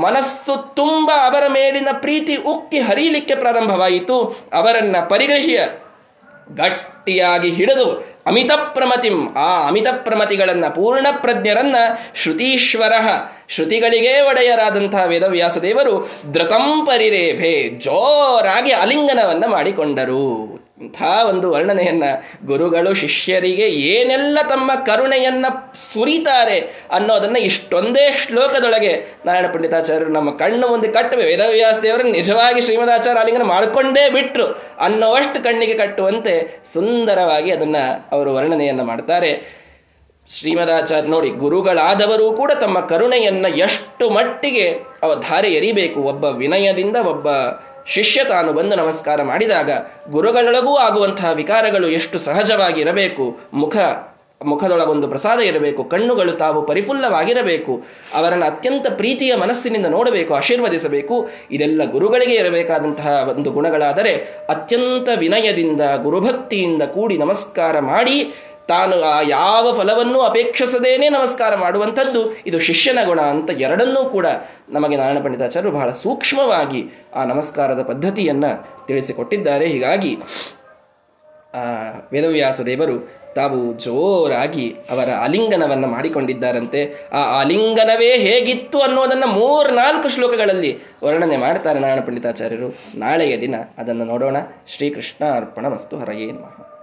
ಮನಸ್ಸು ತುಂಬ ಅವರ ಮೇಲಿನ ಪ್ರೀತಿ ಉಕ್ಕಿ ಹರಿಯಲಿಕ್ಕೆ ಪ್ರಾರಂಭವಾಯಿತು. ಅವರನ್ನ ಪರಿಗ್ರಹಿಯ ಗಟ್ಟಿಯಾಗಿ ಹಿಡಿದು ಅಮಿತ ಪ್ರಮತಿಂ ಆ ಅಮಿತ ಪ್ರಮತಿಗಳನ್ನ ಪೂರ್ಣ ಪ್ರಜ್ಞರನ್ನ ಶ್ರುತೀಶ್ವರ ಶ್ರುತಿಗಳಿಗೆ ಒಡೆಯರಾದಂತಹ ವೇದವ್ಯಾಸ ದೇವರು ಧೃತಂ ಜೋರಾಗಿ ಅಲಿಂಗನವನ್ನ ಮಾಡಿಕೊಂಡರು. ಇಂಥ ಒಂದು ವರ್ಣನೆಯನ್ನ ಗುರುಗಳು, ಶಿಷ್ಯರಿಗೆ ಏನೆಲ್ಲ ತಮ್ಮ ಕರುಣೆಯನ್ನ ಸುರಿತಾರೆ ಅನ್ನೋದನ್ನ ಇಷ್ಟೊಂದೇ ಶ್ಲೋಕದೊಳಗೆ ನಾರಾಯಣ ಪಂಡಿತಾಚಾರ್ಯರು ನಮ್ಮ ಕಣ್ಣು ಮುಂದೆ ಕಟ್ಟುವೆ ವೇದವ್ಯಾಸ ದೇವರನ್ನು ನಿಜವಾಗಿ ಶ್ರೀಮದಾಚಾರ್ಯ ಅಲಿಂಗನ ಮಾಡಿಕೊಂಡೇ ಬಿಟ್ರು ಅನ್ನೋವಷ್ಟು ಕಣ್ಣಿಗೆ ಕಟ್ಟುವಂತೆ ಸುಂದರವಾಗಿ ಅದನ್ನ ಅವರು ವರ್ಣನೆಯನ್ನ ಮಾಡ್ತಾರೆ. ಶ್ರೀಮದಾಚಾರ್ಯ ನೋಡಿ, ಗುರುಗಳಾದವರು ಕೂಡ ತಮ್ಮ ಕರುಣೆಯನ್ನ ಎಷ್ಟು ಮಟ್ಟಿಗೆ ಅವ ಧಾರೆ ಎರಿಬೇಕು, ಒಬ್ಬ ವಿನಯದಿಂದ ಒಬ್ಬ ಶಿಷ್ಯ ತಾನು ಬಂದು ನಮಸ್ಕಾರ ಮಾಡಿದಾಗ ಗುರುಗಳೊಳಗೂ ಆಗುವಂತಹ ವಿಕಾರಗಳು ಎಷ್ಟು ಸಹಜವಾಗಿ ಇರಬೇಕು ಮುಖ, ಮುಖದೊಳಗೊಂದು ಪ್ರಸಾದ ಇರಬೇಕು, ಕಣ್ಣುಗಳು ತಾವು ಪರಿಫುಲ್ಲವಾಗಿರಬೇಕು, ಅವರನ್ನು ಅತ್ಯಂತ ಪ್ರೀತಿಯ ಮನಸ್ಸಿನಿಂದ ನೋಡಬೇಕು, ಆಶೀರ್ವದಿಸಬೇಕು, ಇದೆಲ್ಲ ಗುರುಗಳಿಗೆ ಇರಬೇಕಾದಂತಹ ಒಂದು ಗುಣಗಳಾದರೆ ಅತ್ಯಂತ ವಿನಯದಿಂದ, ಗುರುಭಕ್ತಿಯಿಂದ ಕೂಡಿ ನಮಸ್ಕಾರ ಮಾಡಿ ತಾನು ಆ ಯಾವ ಫಲವನ್ನೂ ಅಪೇಕ್ಷಿಸದೇನೆ ನಮಸ್ಕಾರ ಮಾಡುವಂಥದ್ದು, ಇದು ಶಿಷ್ಯನ ಗುಣ ಅಂತ ಎರಡನ್ನೂ ಕೂಡ ನಮಗೆ ನಾರಾಯಣ ಪಂಡಿತಾಚಾರ್ಯರು ಬಹಳ ಸೂಕ್ಷ್ಮವಾಗಿ ಆ ನಮಸ್ಕಾರದ ಪದ್ಧತಿಯನ್ನು ತಿಳಿಸಿಕೊಟ್ಟಿದ್ದಾರೆ. ಹೀಗಾಗಿ, ಆ, ವೇದವ್ಯಾಸ ದೇವರು ತಾವು ಜೋರಾಗಿ ಅವರ ಆಲಿಂಗನವನ್ನು ಮಾಡಿಕೊಂಡಿದ್ದಾರಂತೆ. ಆ ಆಲಿಂಗನವೇ ಹೇಗಿತ್ತು ಅನ್ನೋದನ್ನು ಮೂರ್ನಾಲ್ಕು ಶ್ಲೋಕಗಳಲ್ಲಿ ವರ್ಣನೆ ಮಾಡ್ತಾರೆ ನಾರಾಯಣ ಪಂಡಿತಾಚಾರ್ಯರು. ನಾಳೆಯ ದಿನ ಅದನ್ನು ನೋಡೋಣ. ಶ್ರೀಕೃಷ್ಣ ಅರ್ಪಣ ವಸ್ತು ಹರಯೇ ನಮಃ.